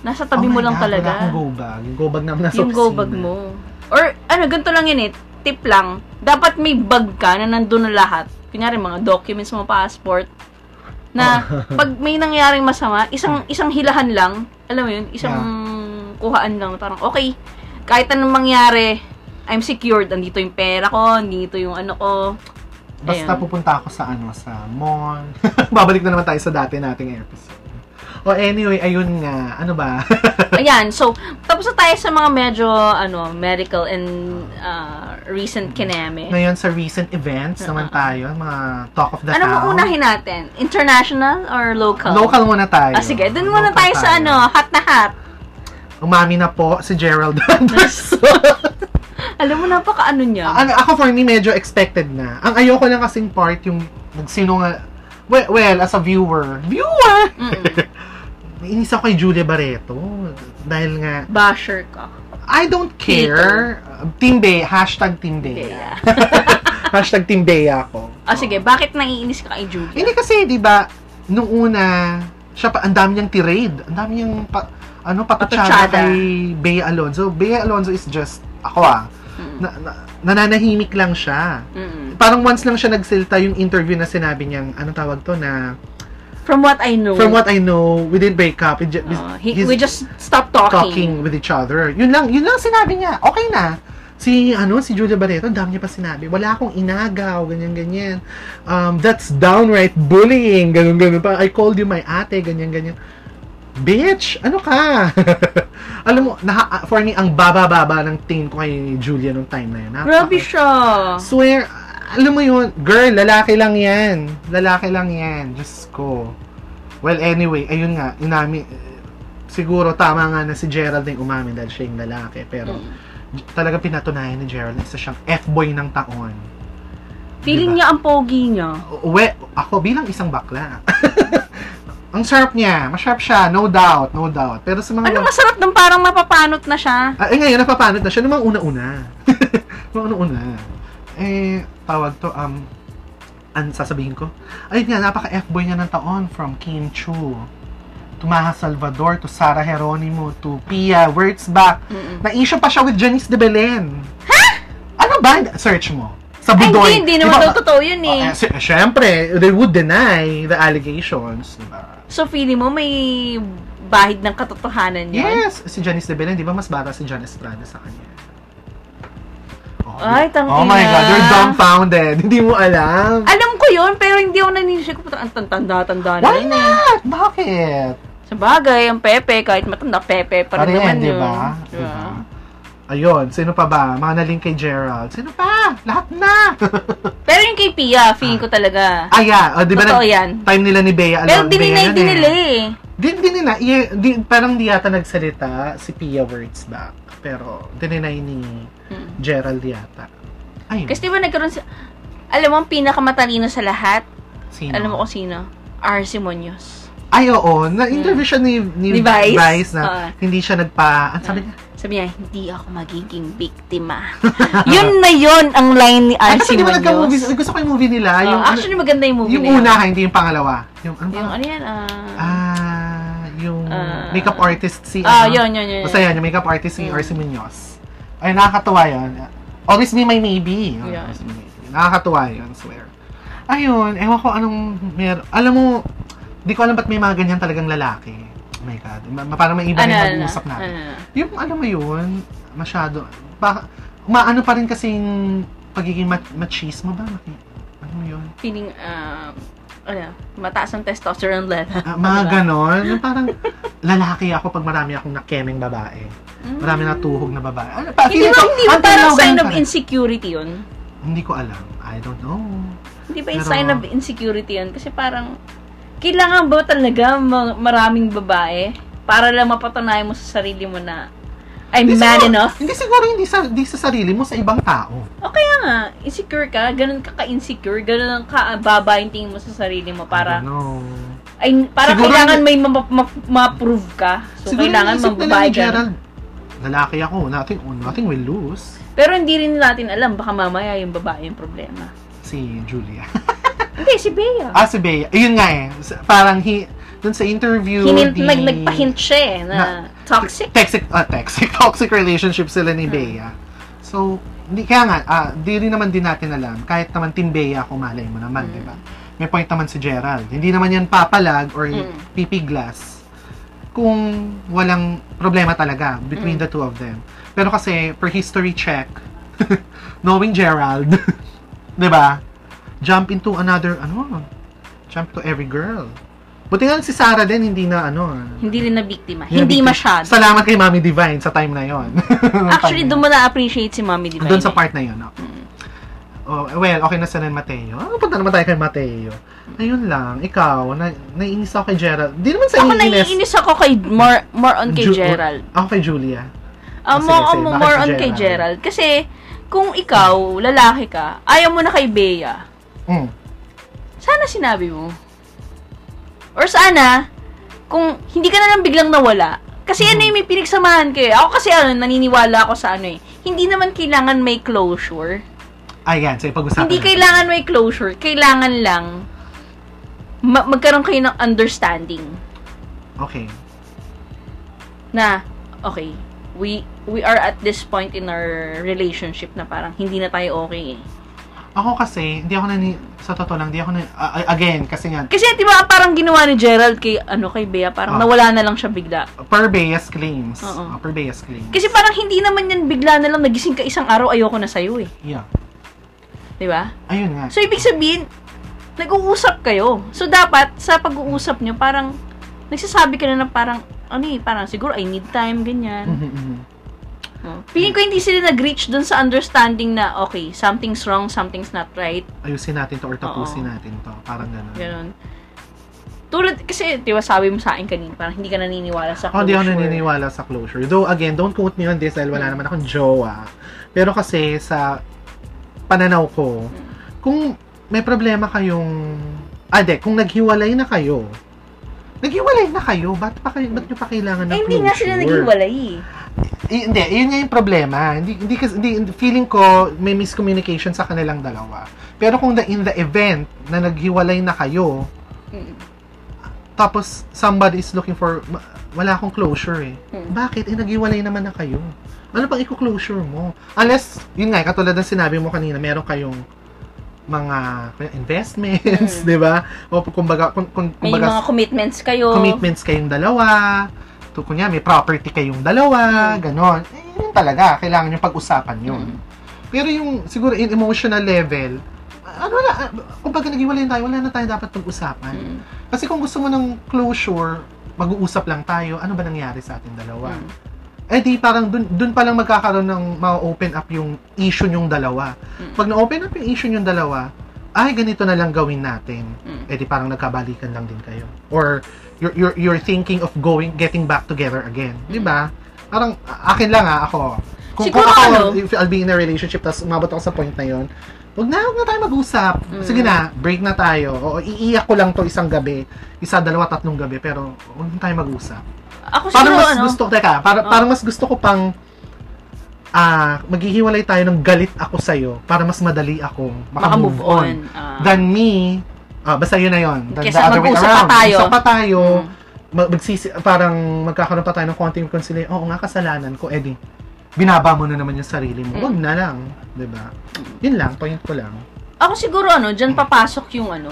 nasa tabi Oh mo lang God, talaga. Wala akong go bag. Yung go bag naman nasa yung go bag mo. Or, ano, ganito lang yun eh. Tip lang. Dapat may bag ka na nandun na lahat. Kunyari, mga documents mo, passport. Na, Oh. pag may nangyaring masama, isang isang hilahan lang, alam mo yun, isang kuhaan lang. Parang, okay, kahit anong mangyari, I'm secured. Andito yung pera ko, andito yung ano ko. Basta Ayun. pupunta ako sa ano, sa mall. Babalik na naman tayo sa dati nating episode. O anyway, ayun nga. Ano ba? Ayan, so, tapos na tayo sa mga medyo, ano, medical and uh, recent kineme. Ngayon sa recent events naman tayo, mga talk of the Ano town. mo unahin natin? International or local? Local muna tayo. Ah, sige. Dun muna Local tayo sa ano, hot na hot. Umami na po si Gerald. Alam mo, napaka ano niya. ano, ako for me, medyo expected na. Ang ayoko lang kasing part yung nagsino nga, well, well, as a viewer, viewer! Mm-mm. Inis ako kay Julia Barreto. Dahil nga, Basher ka. I don't care. Team Bea, hashtag Team Bea. Bea. hashtag Team Bea ako. Ah, sige. Bakit naiinis ka kay Julia? Hindi kasi, di ba, nung una, siya pa, ang dami niyang tirade. Ang dami niyang, pa, ano, patutsada Patutsada. kay Bea Alonzo. Bea Alonzo is just, ako ah, Mm. na, na, nananahimik lang siya. Mm-mm. Parang once lang siya nagsilta yung interview na sinabi niyang, ano tawag to, na, From what I know, from what I know, we didn't break up. We- uh, he- we just stopped talking. talking with each other. Yun lang, yun lang sinabi niya. Okay na. Si, ano, si Julia Barreto, dami niya pa sinabi. Wala akong inagaw, ganyan, ganyan. Um, that's downright bullying, ganun. Pa, I called you my ate, ganyan, ganyan. Bitch, ano ka? Alam mo, naha, for me, ang baba-baba ng tingin ko kay Julia nung time na yun. Grabe siya. Swear, alam mo yun, girl, lalaki lang yan. Lalaki lang yan. Diyos ko. Well, anyway, ayun nga, inami, siguro tama nga na si Gerald yung umamin dahil siya yung lalaki. Pero, Mm. talaga pinatunayan ni Gerald na isa siyang F-boy ng taon. Feeling Diba? niya ang pogi niya. We, ako bilang isang bakla. ang sharp niya, masharp siya, no doubt, no doubt. Pero sa mga... Ano masarap nung parang mapapanot na siya? Ah, eh ngayon, napapanot na siya ng mga una-una. mga una-una. Eh, tawag to, um, an sasabihin ko? Ayun nga, napaka-F-boy niya ng taon from Kim Chu to Maha Salvador, to Sara Geronimo, to Pia Wurtzbach. Mm-mm. Na-issue pa siya with Janice de Belen. Ha? Ano ba? Search mo. Sa Ay, Budoy. hindi, hindi naman daw totoo yun eh. Oh, eh, si- Siyempre, they would deny the allegations. Diba? So, feeling mo may bahid ng katotohanan yun? Yes, si Janice de Belen, di ba mas bata si John Estrada sa kanya? Oh, Ay, tangina. Oh my God, you're dumbfounded. Hindi mo alam. Alam ko yun, pero hindi ako nanisip ko. Ang tanda-tanda na Why yun eh. not? Bakit? Sa bagay, ang Pepe, kahit matanda, Pepe pa rin Parehan, naman di yun. ba? Diba? Diba? Ayun, sino pa ba? Mga naling kay Gerald. Sino pa? Lahat na! Pero yung kay Pia, feeling ko talaga. ah, yeah. Oh, di ba Totoo yan. time nila ni Bea Pero Alon- dininay Bea din yun nila eh. Di, di nila, i- di, parang di yata nagsalita si Pia Wurtzbach. Pero, dininay ni Hmm. Gerald yata. Ayun. Kasi di ba nagkaroon sa... Alam mo, ang pinakamatalino sa lahat, Sino? alam mo kung sino? R. Munoz. Ay, oo. Na-interview siya ni, ni, Ni Vice? na Oo. hindi siya nagpa... Ang sabi niya? Sabi niya, hindi ako magiging biktima. yun na yun ang line ni RC kasi di ba nagka-movie, Munoz. gusto ko yung movie nila, Oh, yung, actually, maganda yung movie yung na yun. una ha, hindi yung pangalawa. Yung, ano? Yung ano yan? ah Ah, yung Ah. makeup artist si, Ah, ano? yun, yun, yun. Basta yan, yung makeup artist si Mm. RC Munoz. Ay, nakakatuwa yun. Always be my maybe. Oh, Yeah. Nakakatuwa yun, swear. Ayun, ewan ko anong mer... Alam mo, di ko alam ba't may mga ganyan talagang lalaki. My God. Ma- parang may iba Ano, na ano, yung mag-uusap natin. ano, ano. Yung, alam mo yun, masyado, baka, maano pa rin kasing pagiging mat- machismo ba? Ano yun? Feeling, um, ano, mataas ang testosterone level. Ah, mga ganon. Yung parang lalaki ako pag marami akong nakemeng babae. Mm. Marami na tuhog na babae. Ano, pa, Hindi ba, hindi ba until parang sign of insecurity yun? Hindi ko alam. I don't know. Hindi ba yung Pero- sign of insecurity yun? Kasi parang, kailangan ba talaga ma- maraming babae para lang mapatunayan mo sa sarili mo na I'm Hindi man siguro- enough? Hindi siguro hindi sa, hindi sa sarili mo, sa ibang tao. O kaya nga, insecure ka, ganun ka ka-insecure, ganun ang ka-baba yung tingin mo sa sarili mo para, ay, para Siguro kailangan may ma- ma- ma-prove ka. So, Siguro kailangan ni ka. Gerald, lalaki ako, nothing, nothing will lose. Pero hindi rin natin alam, baka mamaya yung babae yung problema. Si Julia. Hindi, si Bea. ah, si Bea. Ayun nga eh. Parang hi, dun sa interview, Hinint, di- nag, nagpa-hint siya eh, na, Na- toxic. Toxic, ah, toxic, toxic relationship sila ni Hmm. Bea. So, hindi, kaya nga, ah, di rin naman din natin alam. Kahit naman Team Bea, kung malay mo naman, Hmm. di ba? May point naman si Gerald. Hindi naman yan papalag or Hmm. pipiglas kung walang problema talaga between Hmm. the two of them. Pero kasi, per history check, knowing Gerald, di ba? Jump into another, ano, jump to every girl. Buti nga si Sarah din, hindi na, ano, Hindi rin na biktima. Hindi because- masyado. Salamat kay Mami Divine sa time na yon. Actually, doon mo na-appreciate si Mommy Divine. Doon sa part na yon. No? Oh, well, okay na sa Mateo. Ano punta naman tayo kay Mateo? Ayun lang, ikaw, na, naiinis ako kay Gerald. Di naman sa Ako iinis. naiinis ako kay, more, more on kay Ju- Gerald. Ako kay Julia. Ah, sige, more, sige. more, on kay? Gerald. Kasi, kung ikaw, lalaki ka, ayaw mo na kay Bea, Mm. sana sinabi mo. Or sana, kung hindi ka na lang biglang nawala, kasi ano yung may pinagsamahan kayo. Ako kasi ano, naniniwala ako sa ano eh. Hindi naman kailangan may closure. Ayan, sige, pag-usapan Hindi natin. kailangan may closure. Kailangan lang ma- magkaroon kayo ng understanding Okay. na, okay, we we are at this point in our relationship na parang hindi na tayo okay eh. Ako kasi, hindi ako nani... Sa totoo lang, hindi ako na... a- again, kasi nga, Kasi di ba parang ginawa ni Gerald kay ano kay Bea, parang Ah. nawala na lang siya bigla. per Bea's claims. Oo. Oh, per Bea's claims. Kasi parang hindi naman yan bigla na lang nagising ka isang araw ayoko na sa'yo eh. Yeah. Di ba? Ayun nga. So, ibig sabihin, nag-uusap kayo. So, dapat, sa pag-uusap nyo, parang, nagsasabi ka na na parang, ano eh, parang siguro I need time, ganyan. Mhm, mhm. Oh. Feeling ko hindi sila nag-reach dun sa understanding na, okay, something's wrong, something's not right. Ayusin natin to or tapusin Oo. natin to. Parang gano'n. Ganun. Tulad, kasi, di ba, sabi mo sa akin kanina, parang hindi ka naniniwala sa closure. hindi ako naniniwala sa closure. Though, again, don't quote me on this dahil wala naman akong jowa. Pero kasi, sa pananaw ko, kung may problema kayong... Ah, di, kung naghiwalay na kayo, naghiwalay na kayo, ba't, pa kayo, ba't nyo pa kailangan ng Eh, closure? hindi nga sila naghiwalay eh. Eh, hindi, yun nga yung problema. Hindi, hindi, hindi, feeling ko may miscommunication sa kanilang dalawa. Pero kung the, in the event na naghiwalay na kayo, Mm. tapos somebody is looking for, wala akong closure eh. Hmm. Bakit? Eh, naghiwalay naman na kayo. Ano pang i-closure mo? Unless, yun nga, katulad ng sinabi mo kanina, meron kayong mga investments, Mm. di ba? O kumbaga, kung, kung, May kumbaga, mga commitments kayo. commitments kayong dalawa, to, kunya, may property kayong dalawa, Mm. ganon. Eh, yun talaga, kailangan yung pag-usapan yun. Mm. Pero yung, siguro, in emotional level, ano na, kumbaga naghiwalay tayo, wala na tayo dapat pag-usapan. Mm. Kasi kung gusto mo ng closure, mag-uusap lang tayo, ano ba nangyari sa ating dalawa? Mm. Eh di parang dun, dun pa lang magkakaroon ng ma-open up yung issue yung dalawa. Mm. Pag na-open up yung issue yung dalawa, ay ganito na lang gawin natin. Mm. Eh di parang nagkabalikan lang din kayo. Or you're, you're, you're thinking of going, getting back together again. Di ba? Parang akin lang ha, ako. Kung, Siguro kung ako, ano? if I'll be in a relationship, tapos umabot ako sa point na yon Huwag na, huwag na tayo mag-usap. Mm. Sige na, break na tayo. O, iiyak ko lang to isang gabi. Isa, dalawa, tatlong gabi. Pero, huwag na tayo mag-usap. Ako Parang siguro, mas ano, gusto, teka, para, Oh. parang mas gusto ko pang ah, maghihiwalay tayo ng galit ako sa'yo para mas madali akong Makamove on. Ah. Than me, ah, basta yun na yun. Than Kesa the other way mag-usap pa around. tayo. Mag-usap pa tayo. Mm. mag- magsisi, parang magkakaroon pa tayo ng konting reconciliation. Oo nga, kasalanan ko. Edi, binaba mo na naman yung sarili mo. Mm. Na lang. 'di ba? Yun lang, point ko lang. Ako siguro ano, dyan papasok yung ano,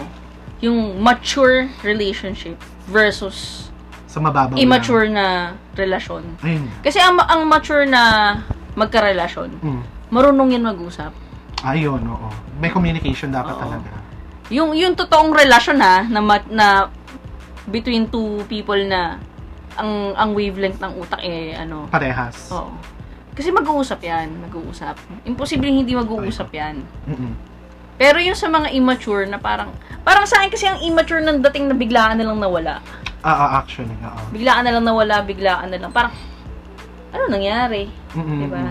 yung mature relationship versus Sa mababaw immature na relasyon. lang. Ayun. Kasi ang, ang mature na magkarelasyon, Mm. marunong yan mag-usap. Ayun, oo. May communication dapat Oo. talaga. Yung yung totoong relasyon ha na ma- na between two people na ang ang wavelength ng utak eh ano. Parehas. Oo. Kasi mag-uusap 'yan, mag-uusap. Imposibleng hindi mag-uusap 'yan. Mm-mm. Pero yung sa mga immature na parang parang sa akin kasi ang immature ng dating na biglaan na lang nawala. Ah, ah, actually, oo. Biglaan na lang nawala, biglaan na lang. Parang ano nangyari? Mm-mm. Diba?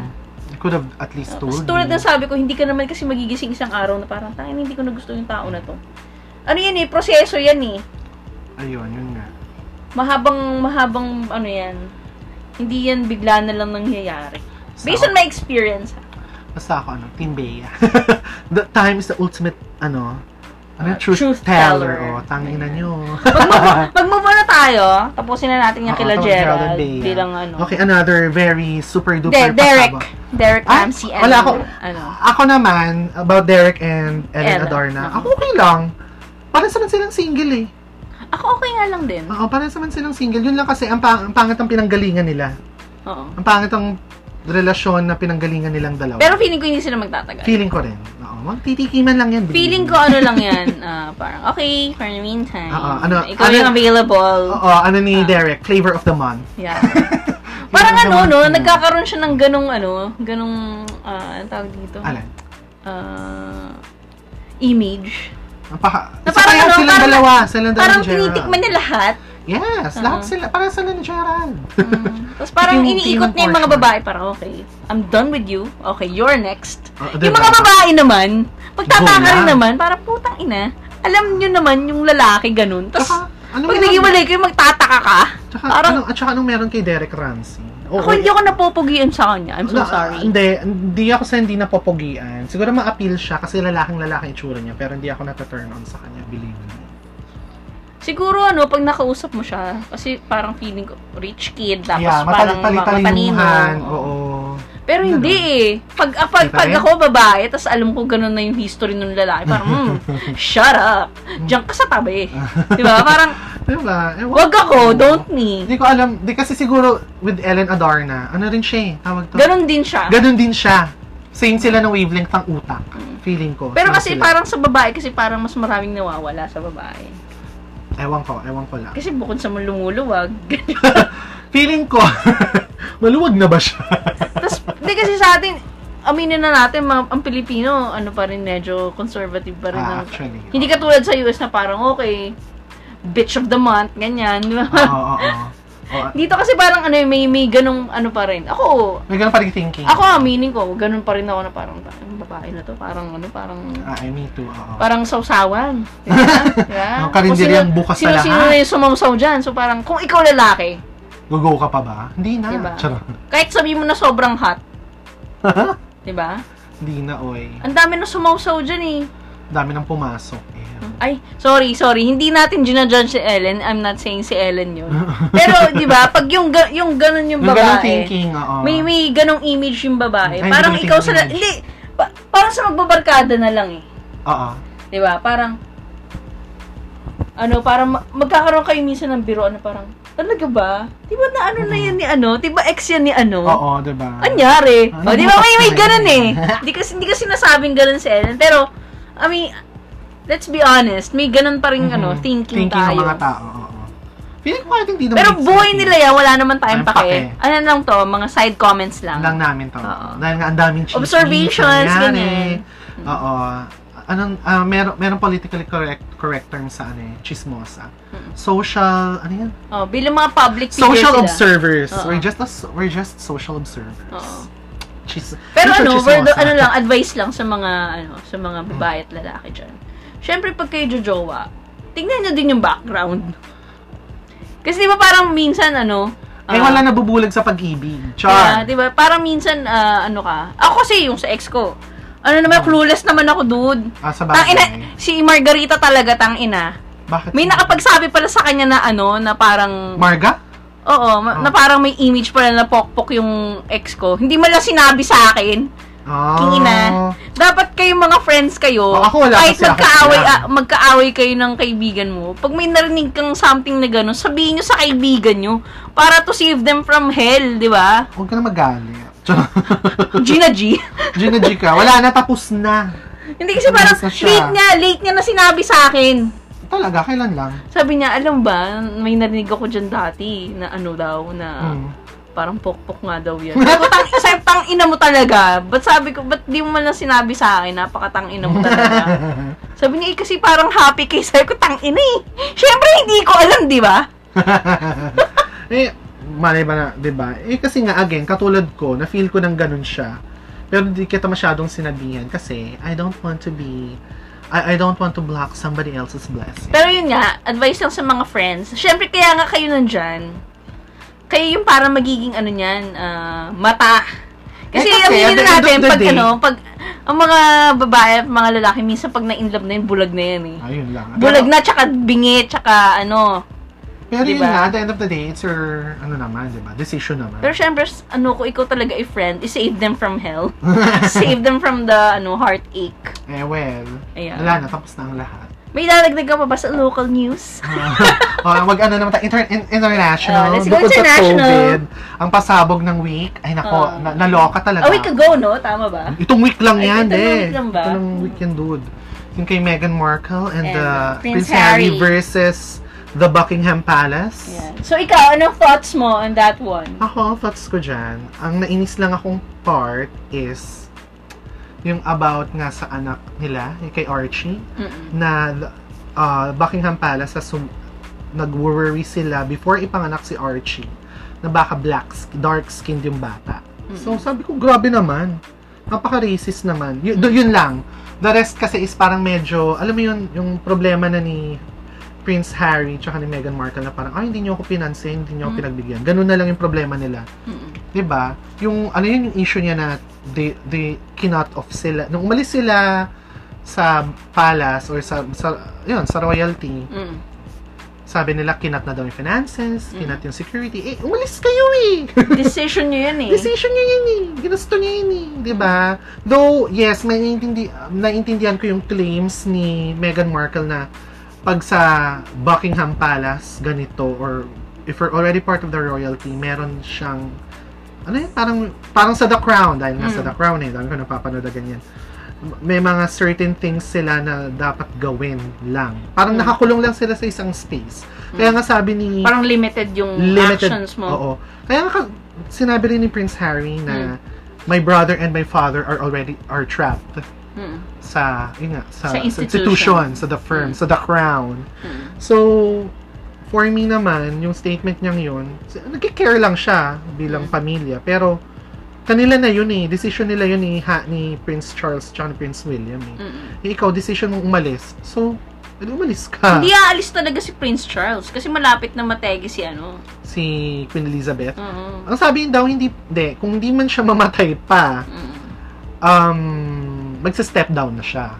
Could have at least told Tapos tulad ng sabi ko, hindi ka naman kasi magigising isang araw na parang, tangin, hindi ko na gusto yung tao na to. Ano yan eh, proseso yan eh. Ayun, yun nga. Mahabang, mahabang, ano yan. Hindi yan bigla na lang nangyayari. Based on my experience. ha. Basta ako, ano, Team Bea. the time is the ultimate, ano, ano, Uh, truth, truth teller. teller. Oh, tangin na nyo. Mag-move na tayo. Tapusin na natin yung kila tawag Gerald. Bilang ano. Okay, another very super duper De- Derek. pasaba. Derek Ah, Ramsey. wala ako. Ano. Ako naman, about Derek and Ellen Ellen, Adorna, ako okay lang. Parang naman silang single eh. Ako okay nga lang din. Oo, parang naman silang single. Yun lang kasi, ang, pang- ang pangit ang pinanggalingan nila. Oo. Ang pangit ang relasyon na pinanggalingan nilang dalawa. Pero feeling ko hindi sila magtatagal. Feeling ko rin. Oo, magtitikiman lang yan. Feeling ko ano lang yan, ah, parang okay, for the meantime. Oo, ano- ikaw ano- yung available. Oo, ano ni Ah. Derek, flavor of the month. Yeah. parang ano, no, nagkakaroon siya ng ganong ano, ganong, ah, ang tawag dito? Alan. Ah, image. Ang paka, Na isa parang kaya ano, silang parang- dalawa. Silang dalawa Parang ni Gerald. tinitikman niya lahat. Yes, Oo. lahat sila. Parang sila ni Gerald. Mm. Tapos parang iniikot niya yung mga babae, parang okay, I'm done with you. Okay, you're next. Oh, Yung mga babae naman, pagtataka Go rin naman, parang putang ina. Alam nyo naman yung lalaki ganun. Tapos, ano pag nag-iwalay kayo, magtataka ka. Tsaka, Parang, ano, at saka anong meron kay Derek Ramsey? Oo, ako hindi ako napupugian sa kanya. I'm so na- sorry. Hindi, hindi ako sa hindi napopogian. Siguro ma-appeal siya kasi lalaking lalaki itsura niya, pero hindi ako nata-turn on sa kanya, believe me. Siguro ano, pag nakausap mo siya, kasi parang feeling ko, rich kid, tapos yeah, parang matalino. Oo. Pero Ganun. hindi eh. Pag, ah, pag, pag ako babae, tapos alam ko ganun na yung history ng lalaki, parang, hmm, shut up. Diyan ka sa tabi. Di ba? Parang, Diba? Ewan wag ko. ako, don't me. Hindi ko alam. Di kasi siguro with Ellen Adarna, ano rin siya eh, tawag to. Ganun din siya. Ganun din siya. Same sila ng wavelength ng utak. Feeling ko. Pero kasi sila. parang sa babae, kasi parang mas maraming nawawala sa babae. Ewan ko, ewan ko lang. Kasi bukod sa lumuluwag. Feeling ko, maluwag na ba siya? Tapos, hindi kasi sa atin, aminin na natin, mga, ang Pilipino, ano pa rin, medyo conservative pa rin. ah, ng- actually. hindi katulad sa US na parang, okay, bitch of the month, ganyan. Oo, oo, oo. Dito kasi parang ano, may, may ganong ano pa rin. Ako, May ganun pa rin thinking. ako aminin ko, ganun pa rin ako na parang, "Ang babae na to, parang ano, parang, Ah, I me too, oo. parang sausawan. Diba? Diba? Ang karinderyang Kung sino- bukas sino, sa Sino lahat. na yung sumausaw dyan? So parang, kung ikaw lalaki, Gugo ka pa ba? Hindi na. Diba? Charot. kahit sabi mo na sobrang hot, di ba? Hindi na, oy. Ang dami na sumausaw dyan eh. Dami nang pumasok. Eh. Ay, sorry, sorry. Hindi natin ginajudge si Ellen. I'm not saying si Ellen yun. Pero, di ba, pag yung, ga- yung ganun yung Yung ganun babae, thinking, oo. may, may ganong image yung babae. Ay, parang hindi ikaw sa, image. hindi, pa- parang sa magbabarkada na lang eh. Oo. Di ba? Parang, ano, parang ma- magkakaroon kayo minsan ng biro, ano, parang, talaga ba? Di ba na ano na yan ni ano? Di ba ex yan ni ano? Oo, diba? Anyari? Ano o, di ba may, may na ganun eh. Di kasi, di kasi nasabing ganun si Ellen. Pero, I mean, let's be honest, may ganun pa rin, ano, Mhm. thinking, Thinking tayo. ng mga tao, oo. Feeling ko hindi naman Pero buhay nila yan, wala naman tayong pake. pake. Ano lang to, mga side comments lang. lang namin to. Oo. Dahil nga ang daming chismis. Observations, ganyan. Oo. Anong, ah, meron, meron politically correct correct term sa ano eh, chismosa. Social, ano yan? Oh, bilang mga public figures Social sila. observers. Oo. We're just a- we're just social observers. Oo. Chis, Pero ano, word, ano lang, advice lang sa mga, ano, sa mga babae at lalaki dyan. Siyempre, pag kayo jojowa, tingnan nyo din yung background. Kasi di ba parang minsan, ano, eh, Ah. wala nabubulag sa pag-ibig. Char. di ba? Parang minsan, ah, ano ka, ako kasi yung sa ex ko, ano naman, clueless naman ako, dude. Ah, sa Tang bagay. ina, si Margarita talaga, tang ina. Bakit? May nakapagsabi pala sa kanya na ano, na parang, Marga? Oo, Oh. na parang may image pala na pokpok yung ex ko. Hindi mo lang sinabi sa akin. Oh. Kingina. Dapat kayong mga friends kayo, Oh, ako wala kahit magkaaway, ah, magkaaway kayo ng kaibigan mo, pag may narinig kang something na gano'n, sabihin nyo sa kaibigan nyo para to save them from hell, di ba? Huwag ka na magalit. Gina G. Gina G ka. Wala na, tapos na. Hindi kasi parang late niya, late niya na sinabi sa akin. Talaga, kailan lang? Sabi niya, alam ba, may narinig ako dyan dati na ano daw, na Hmm. parang pokpok nga daw yan. Sabi ko, tang, sabi, tang ina mo talaga. Ba't sabi ko, ba't di mo man lang sinabi sa akin, napakatang ina mo talaga. sabi niya, eh, kasi parang happy case. Sabi ko, tang ina eh. Siyempre, hindi ko alam, di ba? eh, malay ba na, di ba? Eh, kasi nga, again, katulad ko, na-feel ko ng ganun siya. Pero di kita masyadong sinabihan kasi I don't want to be, I, I don't want to block somebody else's blessing. Pero yun nga, advice lang sa mga friends. Siyempre, kaya nga kayo nandyan. Kayo yung parang magiging ano niyan, ah, mata. Kasi, Eh, kasi, aminin natin, pag day- ano, pag, ang mga babae at mga lalaki, minsan pag na-inlove na yun, bulag na yan eh. Ayun lang. Bulag na, tsaka bingit, tsaka ano. Pero yun Diba? nga, at the end of the day, it's your, ano naman, di ba? Decision naman. Pero syempre, ano, kung ikaw talaga a friend, i-save them from hell. save them from the, ano, heartache. eh, well, Ayan. wala na, tapos na ang lahat. May lalagdag ka pa ba sa local news? oh, mag ano naman tayo, inter- in- international. Oh, let's go Bukod sa international. COVID, ang pasabog ng week, ay nako, Oh. na- naloka talaga. A week ago, no? Tama ba? Itong week lang Ay, yan, itong eh. week lang ba? Ito lang week yan, dude. Yung kay Meghan Markle and, And, uh, uh, Prince, Prince Harry. Harry. versus the Buckingham Palace. Yeah. So, ikaw, anong thoughts mo on that one? Ako, thoughts ko dyan, ang nainis lang akong part is yung about nga sa anak nila, yung kay Archie, Mm-mm. na uh, Buckingham Palace sa sum- nag-worry sila before ipanganak si Archie na baka black, dark skinned yung bata. So sabi ko, grabe naman. Napaka-racist naman. Y- yun lang. The rest kasi is parang medyo, alam mo yun, yung problema na ni Prince Harry tsaka ni Meghan Markle na parang, ay, hindi niyo ako pinansin, hindi niyo ako Mm. pinagbigyan. Ganun na lang yung problema nila. Mm-mm. 'di ba? Yung ano yun yung issue niya na they they kinot off sila. Nung umalis sila sa palace or sa sa yun, sa royalty, Mm. sabi nila kinat na daw yung finances, Mm. kinat yung security. Eh, umalis kayo eh. Decision nyo yun eh. Decision niya yun eh. Ginusto niya yun eh. 'Di ba? Though, yes, may naintindi, naiintindihan ko yung claims ni Meghan Markle na pag sa Buckingham Palace, ganito, or if you're already part of the royalty, meron siyang ano yun, parang, parang sa The Crown, dahil nga sa Mm. The Crown eh, dami ko napapanood na ganyan. May mga certain things sila na dapat gawin lang. Parang Mm. nakakulong lang sila sa isang space. Kaya nga sabi ni Parang limited yung limited actions mo. Oo. Kaya nga sinabi rin ni Prince Harry na Hmm. my brother and my father are already are trapped Mm. Sa yun nga, sa, Sa institution. institution, sa the firm, Mm. sa the crown. Mm. So for me naman, yung statement niyang yun, nagki-care lang siya bilang Mm. pamilya, pero kanila na yun eh, decision nila yun eh, ha, ni Prince Charles ni Prince William eh. Mm-mm. Eh, ikaw, decision mong umalis. So, edi umalis ka. Hindi aalis talaga si Prince Charles kasi malapit na mategi si ano. Si Queen Elizabeth. Oo. Ang sabi daw, hindi, de, kung hindi man siya mamatay pa, Mm. um, magsa-step down na siya.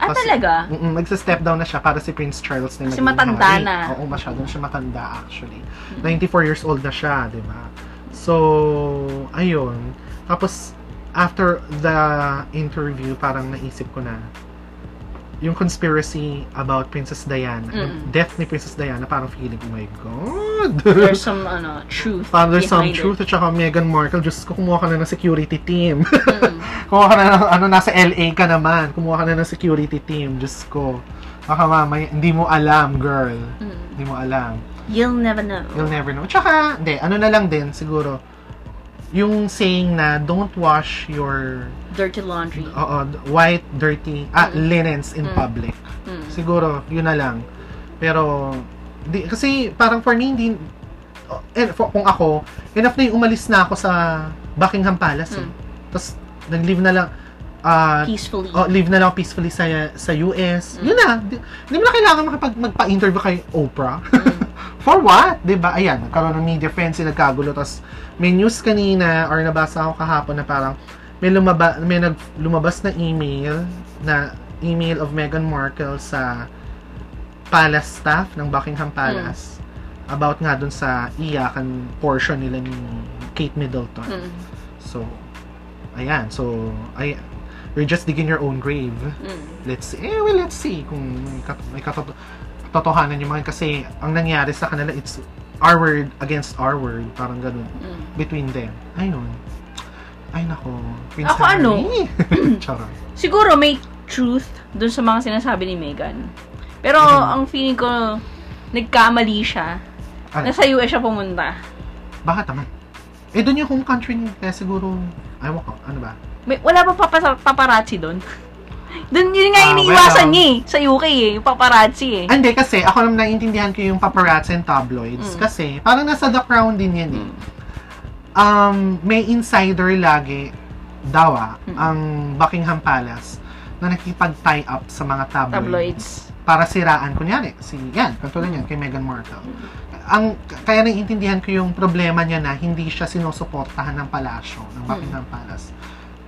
Ah, Kasi- talaga? Mm, magsa-step down na siya para si Prince Charles na Kasi matanda hari. na. Oo, masyado na siya matanda actually. Mm. 94 years old na siya, di ba? So, ayun. Tapos, after the interview, parang naisip ko na yung conspiracy about Princess Diana, Mm. yung death ni Princess Diana, parang feeling, oh my God! There's some ano, truth Parang there's some behind truth at saka Meghan Markle, Diyos ko, kumuha ka na ng security team. It. Mm. kumuha ka na ng, ano, nasa LA ka naman, kumuha ka na ng security team, Diyos ko. Baka mamaya, hindi mo alam, girl. Mm. Hindi mo alam. You'll never know. You'll never know. Tsaka, hindi, ano na lang din, siguro, yung saying na, don't wash your, Dirty laundry. oo, white, dirty, ah, Mm. linens in Mm. public. Mm. Siguro, yun na lang. Pero, di, kasi, parang for me, hindi, eh, for, kung ako, enough na yung umalis na ako sa Buckingham Palace. eh. Mm. Tapos, nag-live na lang, ah, Peacefully. oh, live na lang peacefully sa sa US. Mm. Yun na. Di, di mo na kailangan makapag, magpa-interview kay Oprah. Mm. For what? ba? Ayan, nagkaroon ng media frenzy, nagkagulo. Tapos may news kanina or nabasa ako kahapon na parang may lumaba may nag, lumabas na email na email of Meghan Markle sa palace staff ng Buckingham Palace about nga dun sa iyakan portion nila ni Kate Middleton. Mm. So, ayan. So, ay, you're just digging your own grave. Mm. Let's see. Eh, well, let's see kung may, kat- may katot- katotohanan yung mga kasi ang nangyari sa kanila it's our word against our word parang ganun Mm. between them ayun ay nako Prince Ako ano? Charot. Siguro may truth dun sa mga sinasabi ni Megan. Pero Mhm. ang feeling ko, nagkamali siya. Ano? Nasa US siya pumunta. bakit naman eh doon yung home country niya kaya siguro ayaw ko ano ba May, wala pa paparazzi doon. Doon yun nga Ah, iniiwasan well. niya eh. Sa UK eh. Yung paparazzi eh. Ah, Hindi, kasi ako naman naiintindihan ko yung paparazzi and tabloids. Mm. Kasi parang nasa the crown din yan eh. Mm. Um, may insider lagi daw ah, Mm. ang Buckingham Palace na nakipag-tie up sa mga tabloids, Tabloids. para siraan. Kunyari, si, yan, katulad yan, kay Meghan Markle. Ang, kaya naiintindihan ko yung problema niya na hindi siya sinusuportahan ng palasyo, ng Buckingham Palace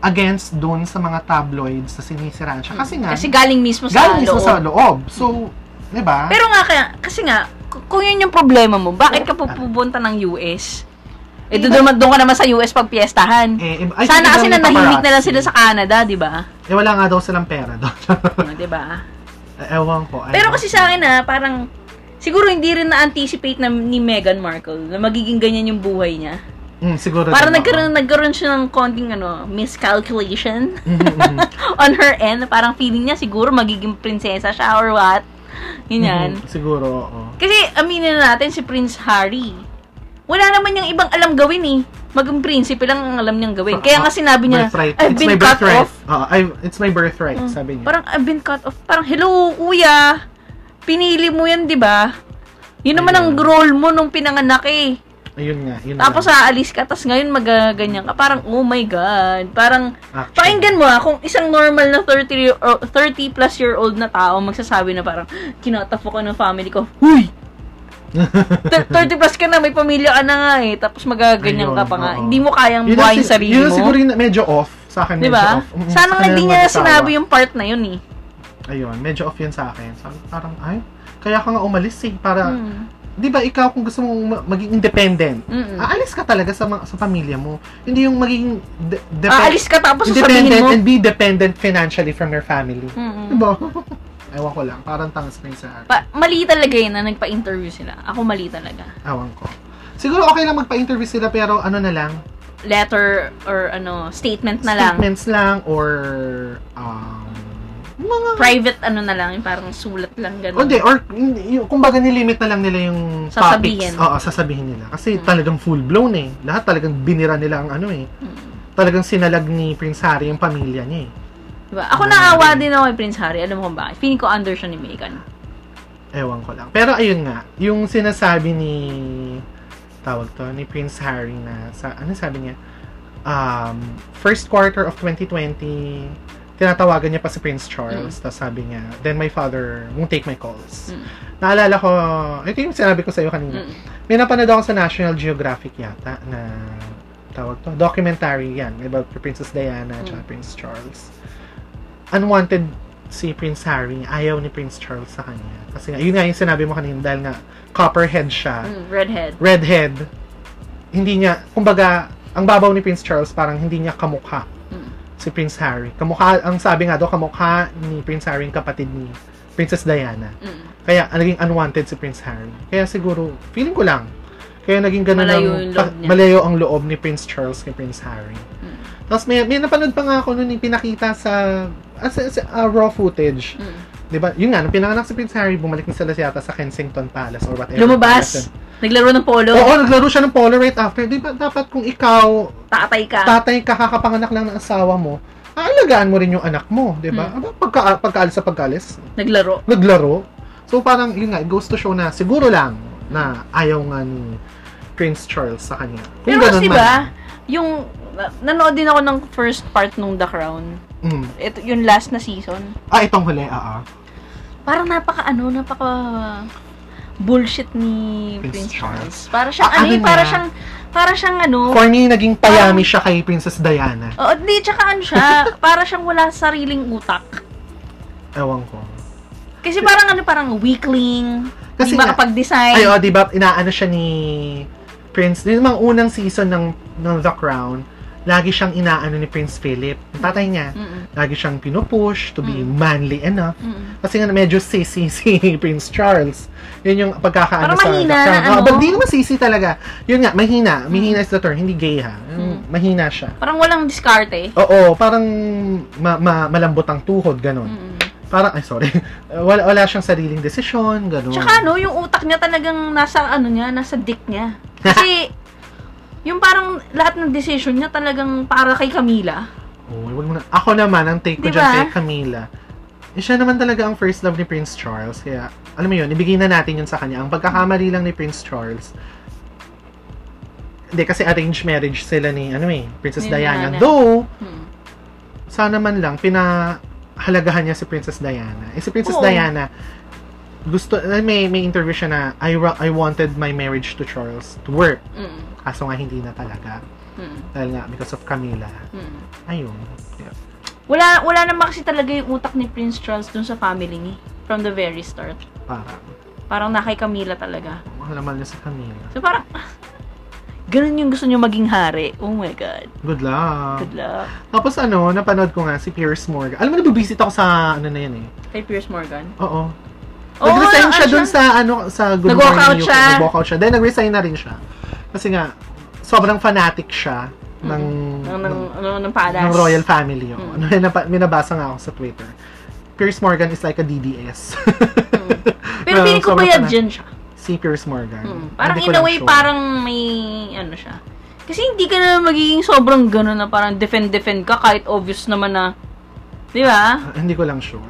against dun sa mga tabloids na sinisiraan siya. Kasi nga, Kasi galing mismo sa galing mismo loob. sa loob. So, di ba? Pero nga kaya, kasi nga, kung yun yung problema mo, bakit ka pupunta ng US? Eh, doon, doon ka naman sa US pag piyestahan. Eh, eh, ay, Sana kasi may nanahimik na lang sila sa Canada, di ba? Eh, wala nga daw silang pera doon. Ah, di ba? Eh, Ewan ko. I Pero kasi sa akin na parang siguro hindi rin na-anticipate na ni Meghan Markle na magiging ganyan yung buhay niya. Mm, siguro. Din, nagkaroon nagkaroon siya ng konting ano, miscalculation oo. Mhm, mhm. on her end. Parang feeling niya siguro magiging prinsesa siya or what. Ganyan. Mhm, Siguro, oo. Kasi aminin na natin si Prince Harry. Wala naman yung ibang alam gawin eh. Maging prinsipe lang ang alam niyang gawin. Kaya nga sinabi niya, Birthright. I've It's been my cut birthright. off. Oo, I- it's my birthright, Mm. sabi niya. Parang I've been cut off. Parang, hello, kuya. Pinili mo yan, di ba? Yun naman ang Ayun. role mo nung pinanganak eh. Ayun nga. Yun Tapos lang. aalis ka, tapos ngayon magaganyan ka. Parang, oh my God. Parang, Actually. pakinggan mo ah, kung isang normal na 30, year- or 30 plus year old na tao magsasabi na parang, kinataf ko ng family ko, Huy! T- 30 plus ka na, may pamilya ka na nga eh. Tapos magaganyan Ayun, ka pa nga. oo. Hindi mo kayang Yun buhayin si- sarili yun mo. siguro yung medyo off. Sa akin, Di medyo off. Mm, Sana sa nga hindi niya mag-asawa. sinabi yung part na yun eh. Ayun, medyo off yun sa akin. Sabi, parang, ay, kaya ka nga umalis eh. Para, Hmm. Di ba ikaw kung gusto mong ma- maging independent, Mm-mm. aalis ka talaga sa ma- sa pamilya mo. Hindi yung maging de- depe- Aalis ka tapos sasabihin independent mo. and be dependent financially from your family. Mm-mm. Diba? Ewan ko lang. Parang tangas na yung sa akin. Pa- mali talaga yun na nagpa-interview sila. Ako mali talaga. Ewan ko. Siguro okay lang magpa-interview sila pero ano na lang, Letter or ano, statement na lang. statements lang or um, mga Private ano na lang, yung parang sulat lang O, gano'n. Hindi, or yung, kumbaga nilimit na lang nila yung Sasabihin. topics. Oo, sasabihin nila. Kasi Mm. talagang full-blown eh. Lahat talagang binira nila ang ano eh. Mm. Talagang sinalag ni Prince Harry yung pamilya niya eh. Diba? Ako Mm. naawa din ako kay Prince Harry. Alam mo kung bakit? Feeling ko under siya ni Meghan. Ewan ko lang. Pero ayun nga, yung sinasabi ni tawag to, ni Prince Harry na sa ano sabi niya? Um, first quarter of 2020, tinatawagan niya pa si Prince Charles. Tapos sabi niya, then my father won't take my calls. Mm. Naalala ko, ito yung sinabi ko sa iyo kanina. Mm. May napanood ako sa National Geographic yata na tawag to, documentary yan about Princess Diana at Mm. Prince Charles. Unwanted si Prince Harry, ayaw ni Prince Charles sa kanya. Kasi nga, yun nga yung sinabi mo kanina dahil nga copperhead siya, Mm, redhead. redhead, hindi niya, kumbaga, ang babaw ni Prince Charles parang hindi niya kamukha Mm. Si Prince Harry. Kamukha, ang sabi nga daw, kamukha ni Prince Harry yung kapatid ni Princess Diana. Mm. Kaya naging unwanted si Prince Harry. Kaya siguro, feeling ko lang, kaya naging ganun Malayo ang, pa- malayo ang loob ni Prince Charles kay Prince Harry. Mm. Tapos may, may napanood pa nga ako noon yung pinakita sa, as, as, uh, raw footage. Mm. Di ba? Yun nga, nung pinanganak si Prince Harry, bumalik na sila yata sa Kensington Palace or whatever. Lumabas. Naglaro ng polo. Oo, naglaro siya ng polo right after. Di ba dapat kung ikaw, Tatay ka. tatay ka, kakapanganak lang ng asawa mo, aalagaan mo rin yung anak mo, di ba? Mm. Aba, Pagka, pagkaalis sa pagkaalis, Naglaro. naglaro. So parang yun nga, it goes to show na siguro lang na ayaw nga ni Prince Charles sa kanya. Kung Pero ganun kasi man. ba, yung na- nanood din ako ng first part nung The Crown. Mm. Ito yung last na season. Ah, itong huli, ah. ah. Parang napaka ano, napaka bullshit ni Prince Prince, Charles. Charles. Para siyang, Ah, ano, ano eh, para siyang, para siyang ano, For me, naging payami siya kay Princess Diana. Oo, di, tsaka ano siya, para siyang wala sariling utak. Ewan ko. Kasi parang ano, parang weakling, Kasi hindi nga- makapag-design. Ay, oh, di ba, inaano siya ni Prince, yung mga unang season ng, ng The Crown, lagi siyang inaano ni Prince Philip. Yung tatay niya, Mm-mm. lagi siyang pinupush to be Mm. manly enough. Mm-mm. Kasi nga medyo sissy si Prince Charles. Yun yung pagkakaano Parang sa mahina Crown. na Oh, ano? Mm. but di naman sissy talaga. Yun nga, mahina. Mahina is the term. Hindi gay ha. Yung Mahina siya. Parang walang diskarte. Oo, parang ma- ma- malambot ang tuhod, ganun. Mm-mm. Parang, ay sorry, wala, wala siyang sariling desisyon, ganun. Tsaka ano, yung utak niya talagang nasa ano niya, nasa dick niya. Kasi, yung parang lahat ng decision niya talagang para kay Camila. Oh, wag mo na. Ako naman, ang take ko Di dyan kay Camila, eh, siya naman talaga ang first love ni Prince Charles. Kaya, alam mo yun, ibigay na natin yun sa kanya. Ang pagkakamali lang ni Prince Charles, hindi, kasi arranged marriage sila ni, ano eh, Princess Ni Diana. Diana. Though, Hmm. sana man lang, pinahalagahan niya si Princess Diana. Eh, si Princess Oo. Diana, gusto, eh, may, may interview siya na, I, I wanted my marriage to Charles to work. Mm. Kaso nga, hindi na talaga. Mm. Dahil nga, because of Camila. Mm. Ayun. Yeah. Wala, wala naman kasi talaga yung utak ni Prince Charles dun sa family ni. From the very start. Parang, Parang na kay Camila talaga. mahalamal niya sa Camila. So parang, ganun yung gusto niyo maging hari. Oh my God. Good luck. Good luck. Tapos ano, napanood ko nga si Pierce Morgan. Alam mo, nabibisit ako sa ano na yan eh. Kay Pierce Morgan. Oo. Oo, Nag-resign ano siya dun siya? sa ano sa Good Morning UK. siya. Nag-walk out siya. Then nag-resign na rin siya. Kasi nga, sobrang fanatic siya ng, Ng, ng, ng, ano, ng palace. ng royal family. Oh. Mm. Ano, may nabasa nga ako sa Twitter. Pierce Morgan is like a DDS. Pero Well, feeling ko fanatic. dyan siya? si Pierce Morgan. Mm. Parang in a way, sure. parang may, ano siya. Kasi hindi ka na magiging sobrang gano'n na parang defend-defend ka kahit obvious naman na, di ba? Ah, hindi ko lang sure.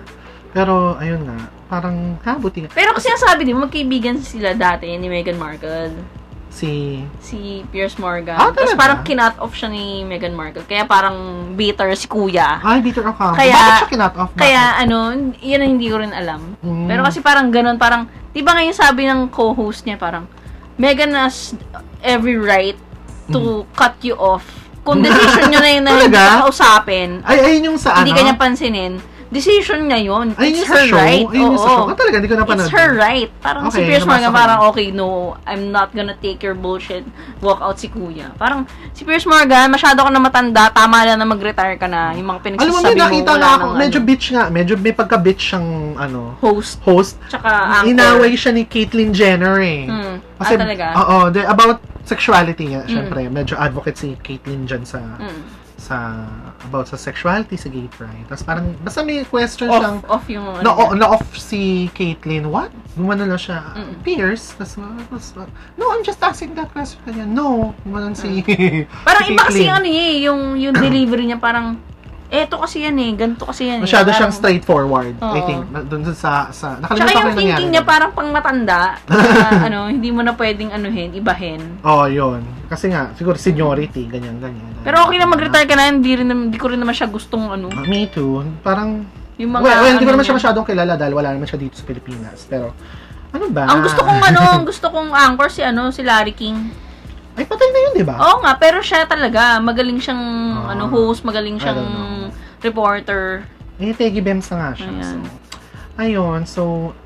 Pero, ayun nga, parang, ha, buti nga. Pero kasi ang sabi din, magkaibigan sila dati ni Meghan Markle. Si, Si Piers Morgan. Ah, Tapos parang kinat off siya ni Meghan Markle. Kaya parang bitter si kuya. ay, Peter Ocampo. Kaya- Bakit siya kinat off? Bakit? Kaya ano, yun ang hindi ko rin alam. Mm. Pero kasi parang ganun, parang, di ba ngayon sabi ng co-host niya, parang, Meghan has every right to cut you off. Kung decision niya na yun na hindi Mm. Ka kausapin, Ay, ayun yung sa hindi ano? ka niya pansinin, decision niya yun. Ayun It's sa her show? right. Ayun sa Oo. show? Ah, talaga, hindi ko napanood. It's her right. Parang si Okay, Piers nabasa Morgan parang, okay, no, I'm not gonna take your bullshit. Walk out si kuya. Parang, si Piers Morgan, masyado ka na matanda, tama lang na mag-retire ka na. Yung mga Alam mo, pinagsasabi may nakita nga ako, nang, medyo ano, bitch nga, medyo may pagka-bitch siyang, ano, host, host. tsaka anchor. Inaway siya ni Caitlyn Jenner eh. Hmm. Kasi, ah, talaga? Oo, about sexuality nga, Mm. syempre, medyo advocate si Caitlyn dyan sa, Mm. sa, about sa sexuality, sa gay pride. Tapos parang, basta may question siyang, Off, off yung ano. na, niya. na off si Caitlyn, what? Gumano lang siya, Mm. Pierce? Tapos, tapos, no, I'm just asking that question. Kanya, no, gumanon si, Parang si iba kasi ano eh, yung, yung delivery niya parang, eto kasi yan eh, ganito kasi yan eh. Masyado Parang- siyang straightforward, I Oo. think. Na- Doon sa, sa, Tsaka nakalimutan ko yung yung thinking nangyari. niya parang pang matanda, na, ano, hindi mo na pwedeng anuhin, ibahin. Oo, oh, yun. Kasi nga, siguro seniority, ganyan, ganyan. Pero okay lang mag-retire ka na, hindi, rin, naman- hindi ko rin naman siya gustong ano, Uh, me too. Parang, yung mga well, well, hindi ko ano naman siya masyadong kilala dahil wala naman siya dito sa Pilipinas. Pero, ano ba? Ang gusto kong ano, ang gusto kong anchor si ano, si Larry King. Ay, patay na yun, di ba? Oo nga, pero siya talaga, magaling siyang Ah, ano host, magaling I siyang don't know. Reporter. Eh, Teggy Bems na nga siya. Ayan. So, ayun. So,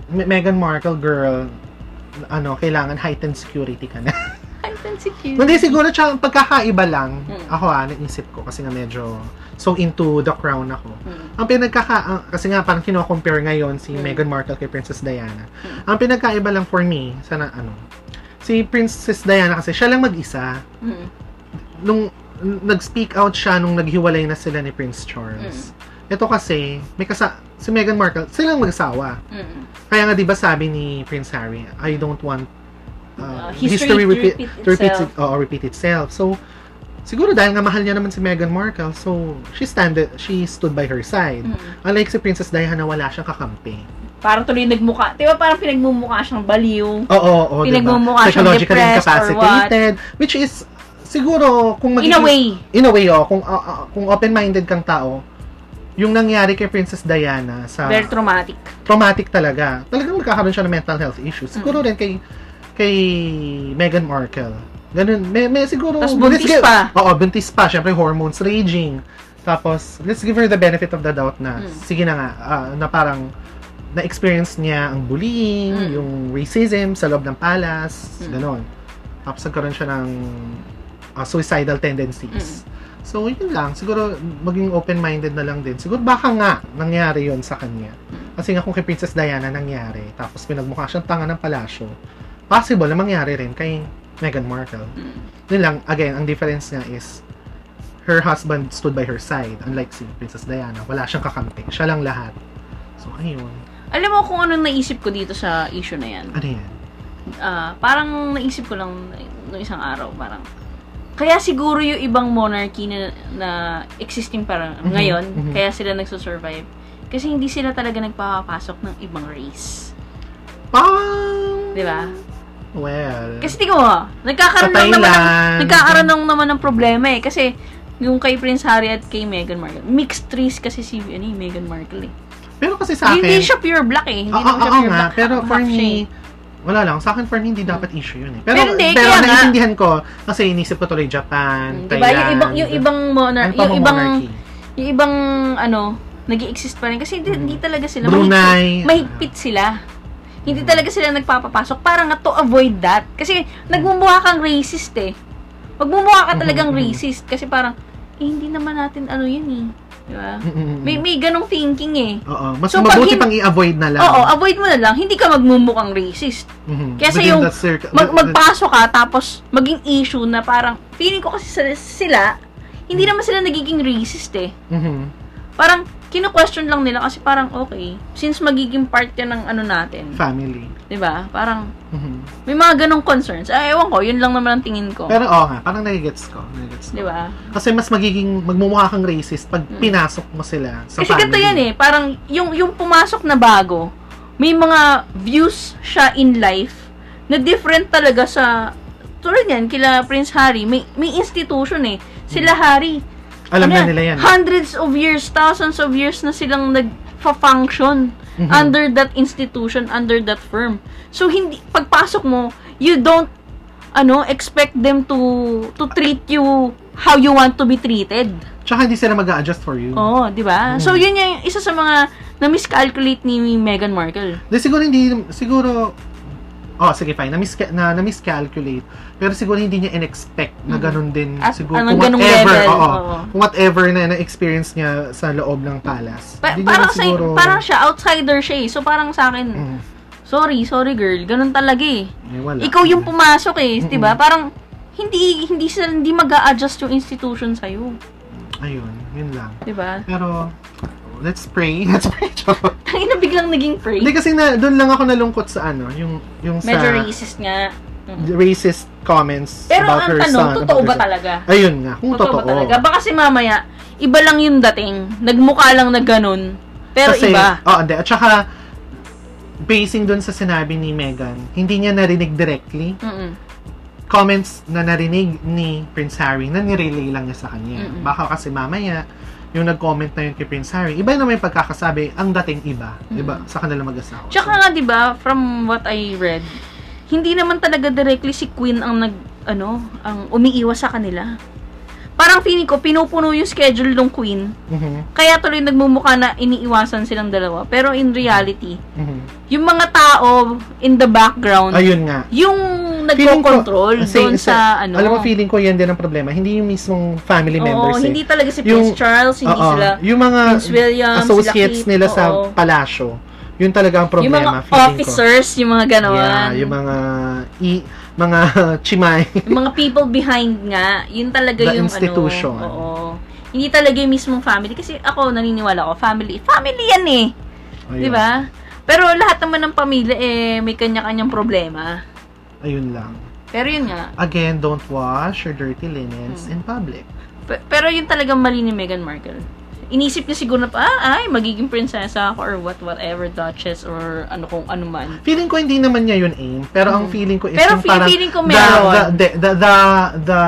Me- Meghan Markle, girl, ano, kailangan heightened security ka na. Ay, insecure. Hindi, siguro siya, pagkakaiba lang, Mm. ako ah, naisip ko, kasi nga medyo, so into the crown ako. Hmm. Ang pinagkaka, kasi nga parang kino-compare ngayon si Mm. Meghan Markle kay Princess Diana. Mm. Ang pinagkaiba lang for me, sana ano, si Princess Diana kasi siya lang mag-isa. Hmm. Nung nag-speak out siya nung naghiwalay na sila ni Prince Charles. Mm. Ito kasi, may kasa si Meghan Markle, silang mag-asawa. Hmm. Kaya nga 'di ba sabi ni Prince Harry, I don't want uh, Uh, history to repeat to repeat, itself. it- oo, repeat itself. So, siguro dahil nga mahal niya naman si Meghan Markle, so she stand she stood by her side. Hmm. Unlike si Princess Diana, wala siyang kakampi. Parang tuloy nagmuka. Di ba parang pinagmumukha siyang baliw? Oo, oo, diba? Pinagmumukha siyang Psychologically depressed or incapacitated. Which is, siguro, kung In magiging... a way. In a way, oh, kung, ah, ah, kung open-minded kang tao, yung nangyari kay Princess Diana sa Very traumatic. traumatic talaga. Talagang nagkakaroon siya ng mental health issues. Siguro rin kay kay Meghan Markle. Ganun. May, may siguro... Tas buntis give- pa. Oo, buntis pa. Siyempre, hormones raging. Tapos, let's give her the benefit of the doubt na, Mm. sige na nga, ah, na parang na-experience niya ang bullying, Mm. yung racism sa loob ng palace, Mm. ganon. Tapos nagkaroon siya ng ah, suicidal tendencies. Mm. So, yun lang. Siguro, maging open-minded na lang din. Siguro, baka nga, nangyari yon sa kanya. Kasi nga kung kay Princess Diana nangyari, tapos pinagmukha siyang tanga ng palasyo, possible na mangyari rin kay Meghan Markle. Mm. Yun lang, again, ang difference niya is her husband stood by her side. Unlike si Princess Diana, wala siyang kakampi. Siya lang lahat. So, ayun. Alam mo kung anong naisip ko dito sa issue na yan? Ano yan? Ah, parang naisip ko lang noong isang araw, parang kaya siguro yung ibang monarchy na, na existing parang Mhm, ngayon, mhm. kaya sila nagsusurvive. Kasi hindi sila talaga nagpapasok ng ibang race. Pang! Di ba? Well, Kasi tingnan mo, nagkakaroon lang naman ng, nagkakaroon lang naman ng problema eh. Kasi yung kay Prince Harry at kay Meghan Markle, mixed race kasi si ano, eh, Meghan Markle eh. pero kasi sa akin, Hindi siya pure black eh. Hindi Oo, naman siya pure nga, black. pero for siya eh. me, wala lang. Sa akin, for me, hindi dapat issue yun eh. Pero, Pero hindi, pero kaya naiintindihan ko, kasi inisip ko tuloy Japan, Mm, diba? Yung ibang, yung ibang monar, ano yung bang ibang, monarchy? yung ibang, ano, nag exist pa rin. Kasi hindi, hindi talaga sila. Brunei. Mahigpit, mahigpit sila. Hindi talaga sila nagpapapasok. Para nga to avoid that. Kasi nagmumukha kang racist eh. Magmumukha ka talagang Mhm, mhm. racist. Kasi parang, eh, hindi naman natin ano yan eh. Di ba? Mm-mm. May, may ganong thinking eh. Oo, mas So, pag mabuti hin- pang i-avoid na lang. Oo, avoid mo na lang. Hindi ka magmumukhang racist. Mhm. Kesa Within yung circle- Mag, magpasok ka, tapos maging issue na parang, feeling ko kasi sa- sila, hindi naman sila nagiging racist eh. Mhm. Parang, kino-question lang nila kasi parang, okay, since magiging part yan ng ano natin, family. di ba? Parang, Mhm. may mga ganong concerns. Ay, ewan ko, yun lang naman ang tingin ko. Pero oo nga, parang nagigets ko. Nagigets ko. Di ba? Kasi mas magiging, magmumukha kang racist pag pinasok mo sila sa Kasi family. ganito yan eh, parang yung, yung pumasok na bago, may mga views siya in life na different talaga sa, tulad yan, kila Prince Harry, may, may institution eh. Sila Harry, Alam ano na nila yan. Hundreds of years, thousands of years na silang nag-function Mhm. under that institution, under that firm. So, hindi, pagpasok mo, you don't, ano, expect them to, to treat you how you want to be treated. Tsaka hindi sila mag adjust for you. Oo, di ba? Mm. So, yun yung isa sa mga na-miscalculate ni Meghan Markle. Di, siguro hindi, siguro, oh, sige, fine, na-misca- na, na-miscalculate. Pero siguro hindi niya in-expect na Mhm. ganun din. At siguro, kung whatever, level, oo, oo. kung whatever na na-experience niya sa loob ng palace. Pa- parang, na sa, parang siya, outsider siya eh. So, parang sa akin, Mm, sorry, sorry girl, ganun talaga eh. eh, wala. Ikaw yung pumasok eh. 'di ba? Parang hindi hindi sila hindi mag-a-adjust yung institution sa iyo, Ayun, yun lang. 'di ba? Pero, let's pray. Let's pray. Charot. Tangina biglang naging free. Hindi kasi na, doon lang ako nalungkot sa ano, yung, yung sa Medyo racist nga. Mm. racist comments Pero about ang her tanong, son. totoo about ba her son. talaga? Ayun nga, kung totoo. ba talaga? Baka si mamaya, iba lang yung dating. Nagmukha lang na ganun. Pero Kasi, iba. Oo, hindi. At saka, basing dun sa sinabi ni Megan, hindi niya narinig directly. Mm-mm. Comments na narinig ni Prince Harry na nirelay lang niya sa kanya. Mm-mm. Baka kasi mamaya, yung nag-comment na yun kay Prince Harry, iba naman yung pagkakasabi, ang dating iba. Diba? Sa kanila mag-asawa. Tsaka nga 'di ba, from what I read, hindi naman talaga directly si Queen ang nag ano, ang umiiwas sa kanila. Parang feeling ko pinupuno yung schedule ng Queen. Mhm, Kaya tuloy nagmumukha na iniiwasan silang dalawa. Pero in reality, mhm. yung mga tao in the background, Ayun nga. yung ko- nagko-control doon sa, ano. Alam mo, feeling ko yan din ang problema. Hindi yung mismong family Oo, members. eh. hindi talaga si Yung- Prince Charles, hindi Oo, sila yung mga Prince William, associates sila Kate, nila sa oo. palasyo, yun talaga ang yung problema, mga feeling officers, yung mga ko. gano'n. Yeah, yung mga i, mga chimay. Yung mga people behind nga, yun talaga The yung institution. ano. Oo. Hindi talaga yung mismong family. Kasi ako, naniniwala ako, family. Family yan eh. Ayun. Di ba? Pero lahat naman ng pamilya, eh, may kanya-kanyang problema. Ayun lang. Pero yun nga. Again, don't wash your dirty linens Hmm. in public. Pe- Pero yun talagang mali ni Meghan Markle. Inisip niya siguro na, ah, ay, magiging prinsesa ako or what, whatever, duchess or ano kung ano man. Feeling ko hindi naman niya yun aim, pero ang Mm. feeling ko is Pero yung feel- parang feeling ko the, meron. the, the, the, the, the,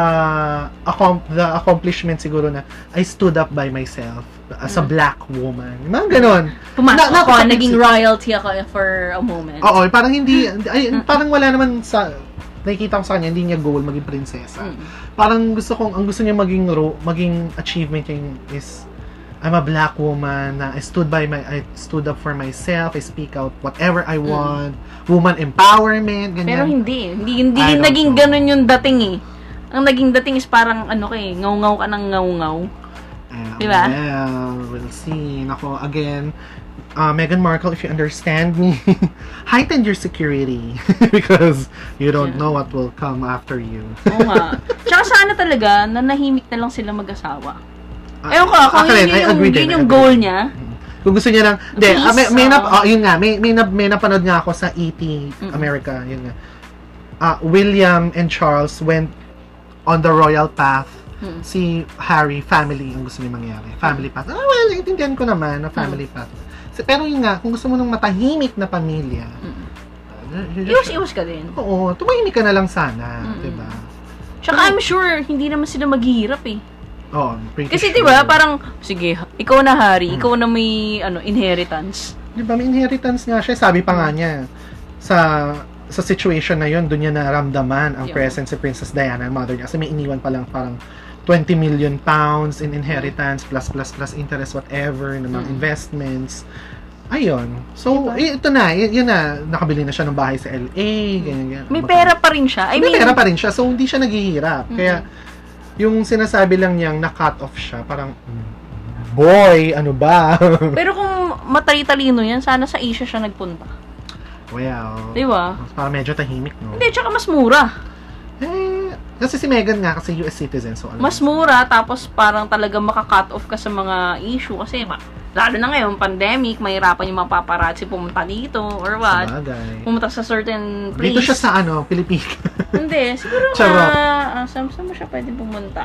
accom- the accomplishment siguro na I stood up by myself as a Mm. black woman. Mga ganon. Pumasok Na- ako, napaka- naging royalty ako for a moment. Oo, parang hindi, ay, parang wala naman sa, nakikita ko sa kanya, hindi niya goal maging prinsesa. Mm. Parang gusto kong, ang gusto niya maging, ro, maging achievement niya is, I'm a black woman na I stood by my, I stood up for myself, I speak out whatever I want, woman empowerment, ganyan. Mm. Pero hindi. Hindi, hindi I naging know. ganun yung dating eh. Ang naging dating is parang ano kay, ngaw-ngaw ka ng ngaw-ngaw. Uh, Diba? Well, we'll see. Nako, again, uh, Meghan Markle, if you understand me, heighten your security because you don't Yeah. know what will come after you. Oo nga. Tsaka sana talaga, nanahimik na lang sila mag-asawa. Ah, Ewan ko, kung akin, yun I yung, yun yung goal niya. Kung gusto niya lang, hindi, ah, may, may, nap, oo. oh, yun nga, may, may, nap, may napanood nga ako sa ET America, yun nga. Ah, William and Charles went on the royal path. Mm. Si Harry, family ang gusto niya mangyari. Family path. Ah, well, intindihan ko naman na family Mm. path. So, pero yun nga, kung gusto mo ng matahimik na pamilya, Mm. uh, Iwas-iwas ka din. Oo, tumahimik ka na lang sana, Mm. 'di ba? Tsaka I'm sure, hindi naman sila maghihirap eh. Oh, Kasi. 'di ba, parang sige, ikaw na hari, Hmm. ikaw na may ano inheritance. 'di ba may inheritance nga siya, sabi pa nga niya sa sa situation na 'yon, doon niya naramdaman ang Yeah. presence si Princess Diana, ang mother niya. Kasi may iniwan pa lang parang 20 million pounds in inheritance plus plus plus interest whatever ng mga Mm. investments. Ayun. So, Diba? ito na, yun na, nakabili na siya ng bahay sa LA, ganyan, ganyan. May Baka- pera pa rin siya. I may mean, pera pa rin siya, so hindi siya naghihirap. Mm. Kaya, yung sinasabi lang niyang na-cut off siya, parang, boy, ano ba? pero kung matali-talino yan, sana sa Asia siya nagpunta. well, 'Di ba? parang medyo tahimik, no? Hindi, tsaka mas mura. Eh, kasi si Megan nga, kasi US citizen, so alam Mas mura, tapos parang talaga maka-cut off ka sa mga issue. Kasi, ma- lalo na ngayon, pandemic, mahirapan yung mga paparazzi pumunta dito, or what. bagay. Pumunta sa certain place. Dito siya sa ano, Pilipinas. Hindi, siguro Charot. nga, uh, saan, saan mo siya pwede pumunta?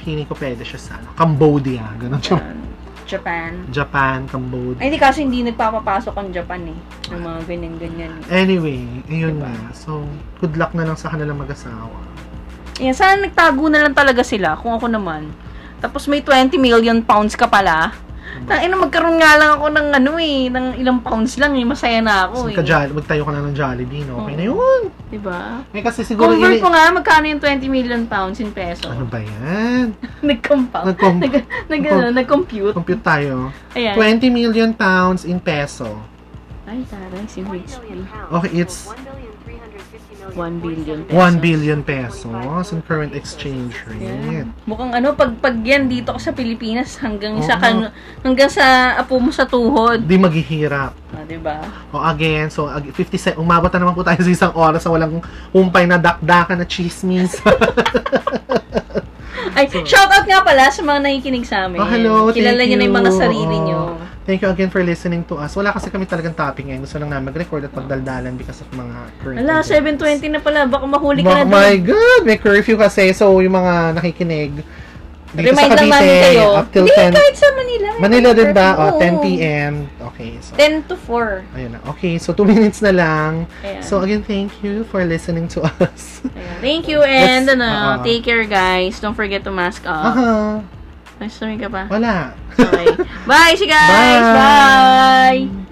Feeling ko pwede siya sa ano, Cambodia, ganun siya. Japan. Japan, Cambodia. Ay, hindi kasi hindi nagpapapasok ang Japan eh. Ng mga ganyan-ganyan. Anyway, ayun Diba? nga. So, good luck na lang sa kanilang mag-asawa. Yan, sana nagtago na lang talaga sila, kung ako naman. Tapos may 20 million pounds ka pala. Tangina, magkaroon nga lang ako ng ano eh, ng ilang pounds lang eh, masaya na ako eh. magka magtayo ka na ng Jollibee, no? Okay na yun. Diba? Eh, kasi siguro, Convert ini- mo nga, magkano yung 20 million pounds in peso? ano ba yan? Nag-compound. Nag-com- Nag, nag, ano, nag-compute. Compute tayo. Ayan. 20 million pounds in peso. Ay, taray, si Rich. Okay, it's 1 billion pesos. 1 billion pesos in current exchange rate. Yan. Mukhang ano, pag, pag yan dito sa Pilipinas, hanggang sa, Oo. kan, hanggang sa apo mo sa tuhod. Di maghihirap. Ah, diba? O again, so ag- 50 se- umabot na naman po tayo sa isang oras sa walang humpay na dakdakan na chismis. Ay, shout out nga pala sa mga nakikinig sa amin. Oh, hello, Kilala thank niyo na yung mga sarili Oo. niyo. Thank you again for listening to us. Wala kasi kami talagang topic ngayon. Gusto lang namin mag-record at pagdaldalan because of mga current Ala, events. 7.20 na pala. Baka mahuli ka Ma- na my doon. God! May curfew kasi. So, yung mga nakikinig, dito Remind sa lang namin Cavite, kayo. up till Hindi, 10. kahit sa Manila. Manila din ba? O, 10 Oo. p.m. Okay, so, 10 to 4. ayun na. Okay, so 2 minutes na lang. Ayan. So, again, thank you for listening to us. Ayan. Thank you and Let's- ano, uh-uh. take care guys. Don't forget to mask up. Aha. May story ka pa? Wala. Okay. Bye, guys. Bye. Bye.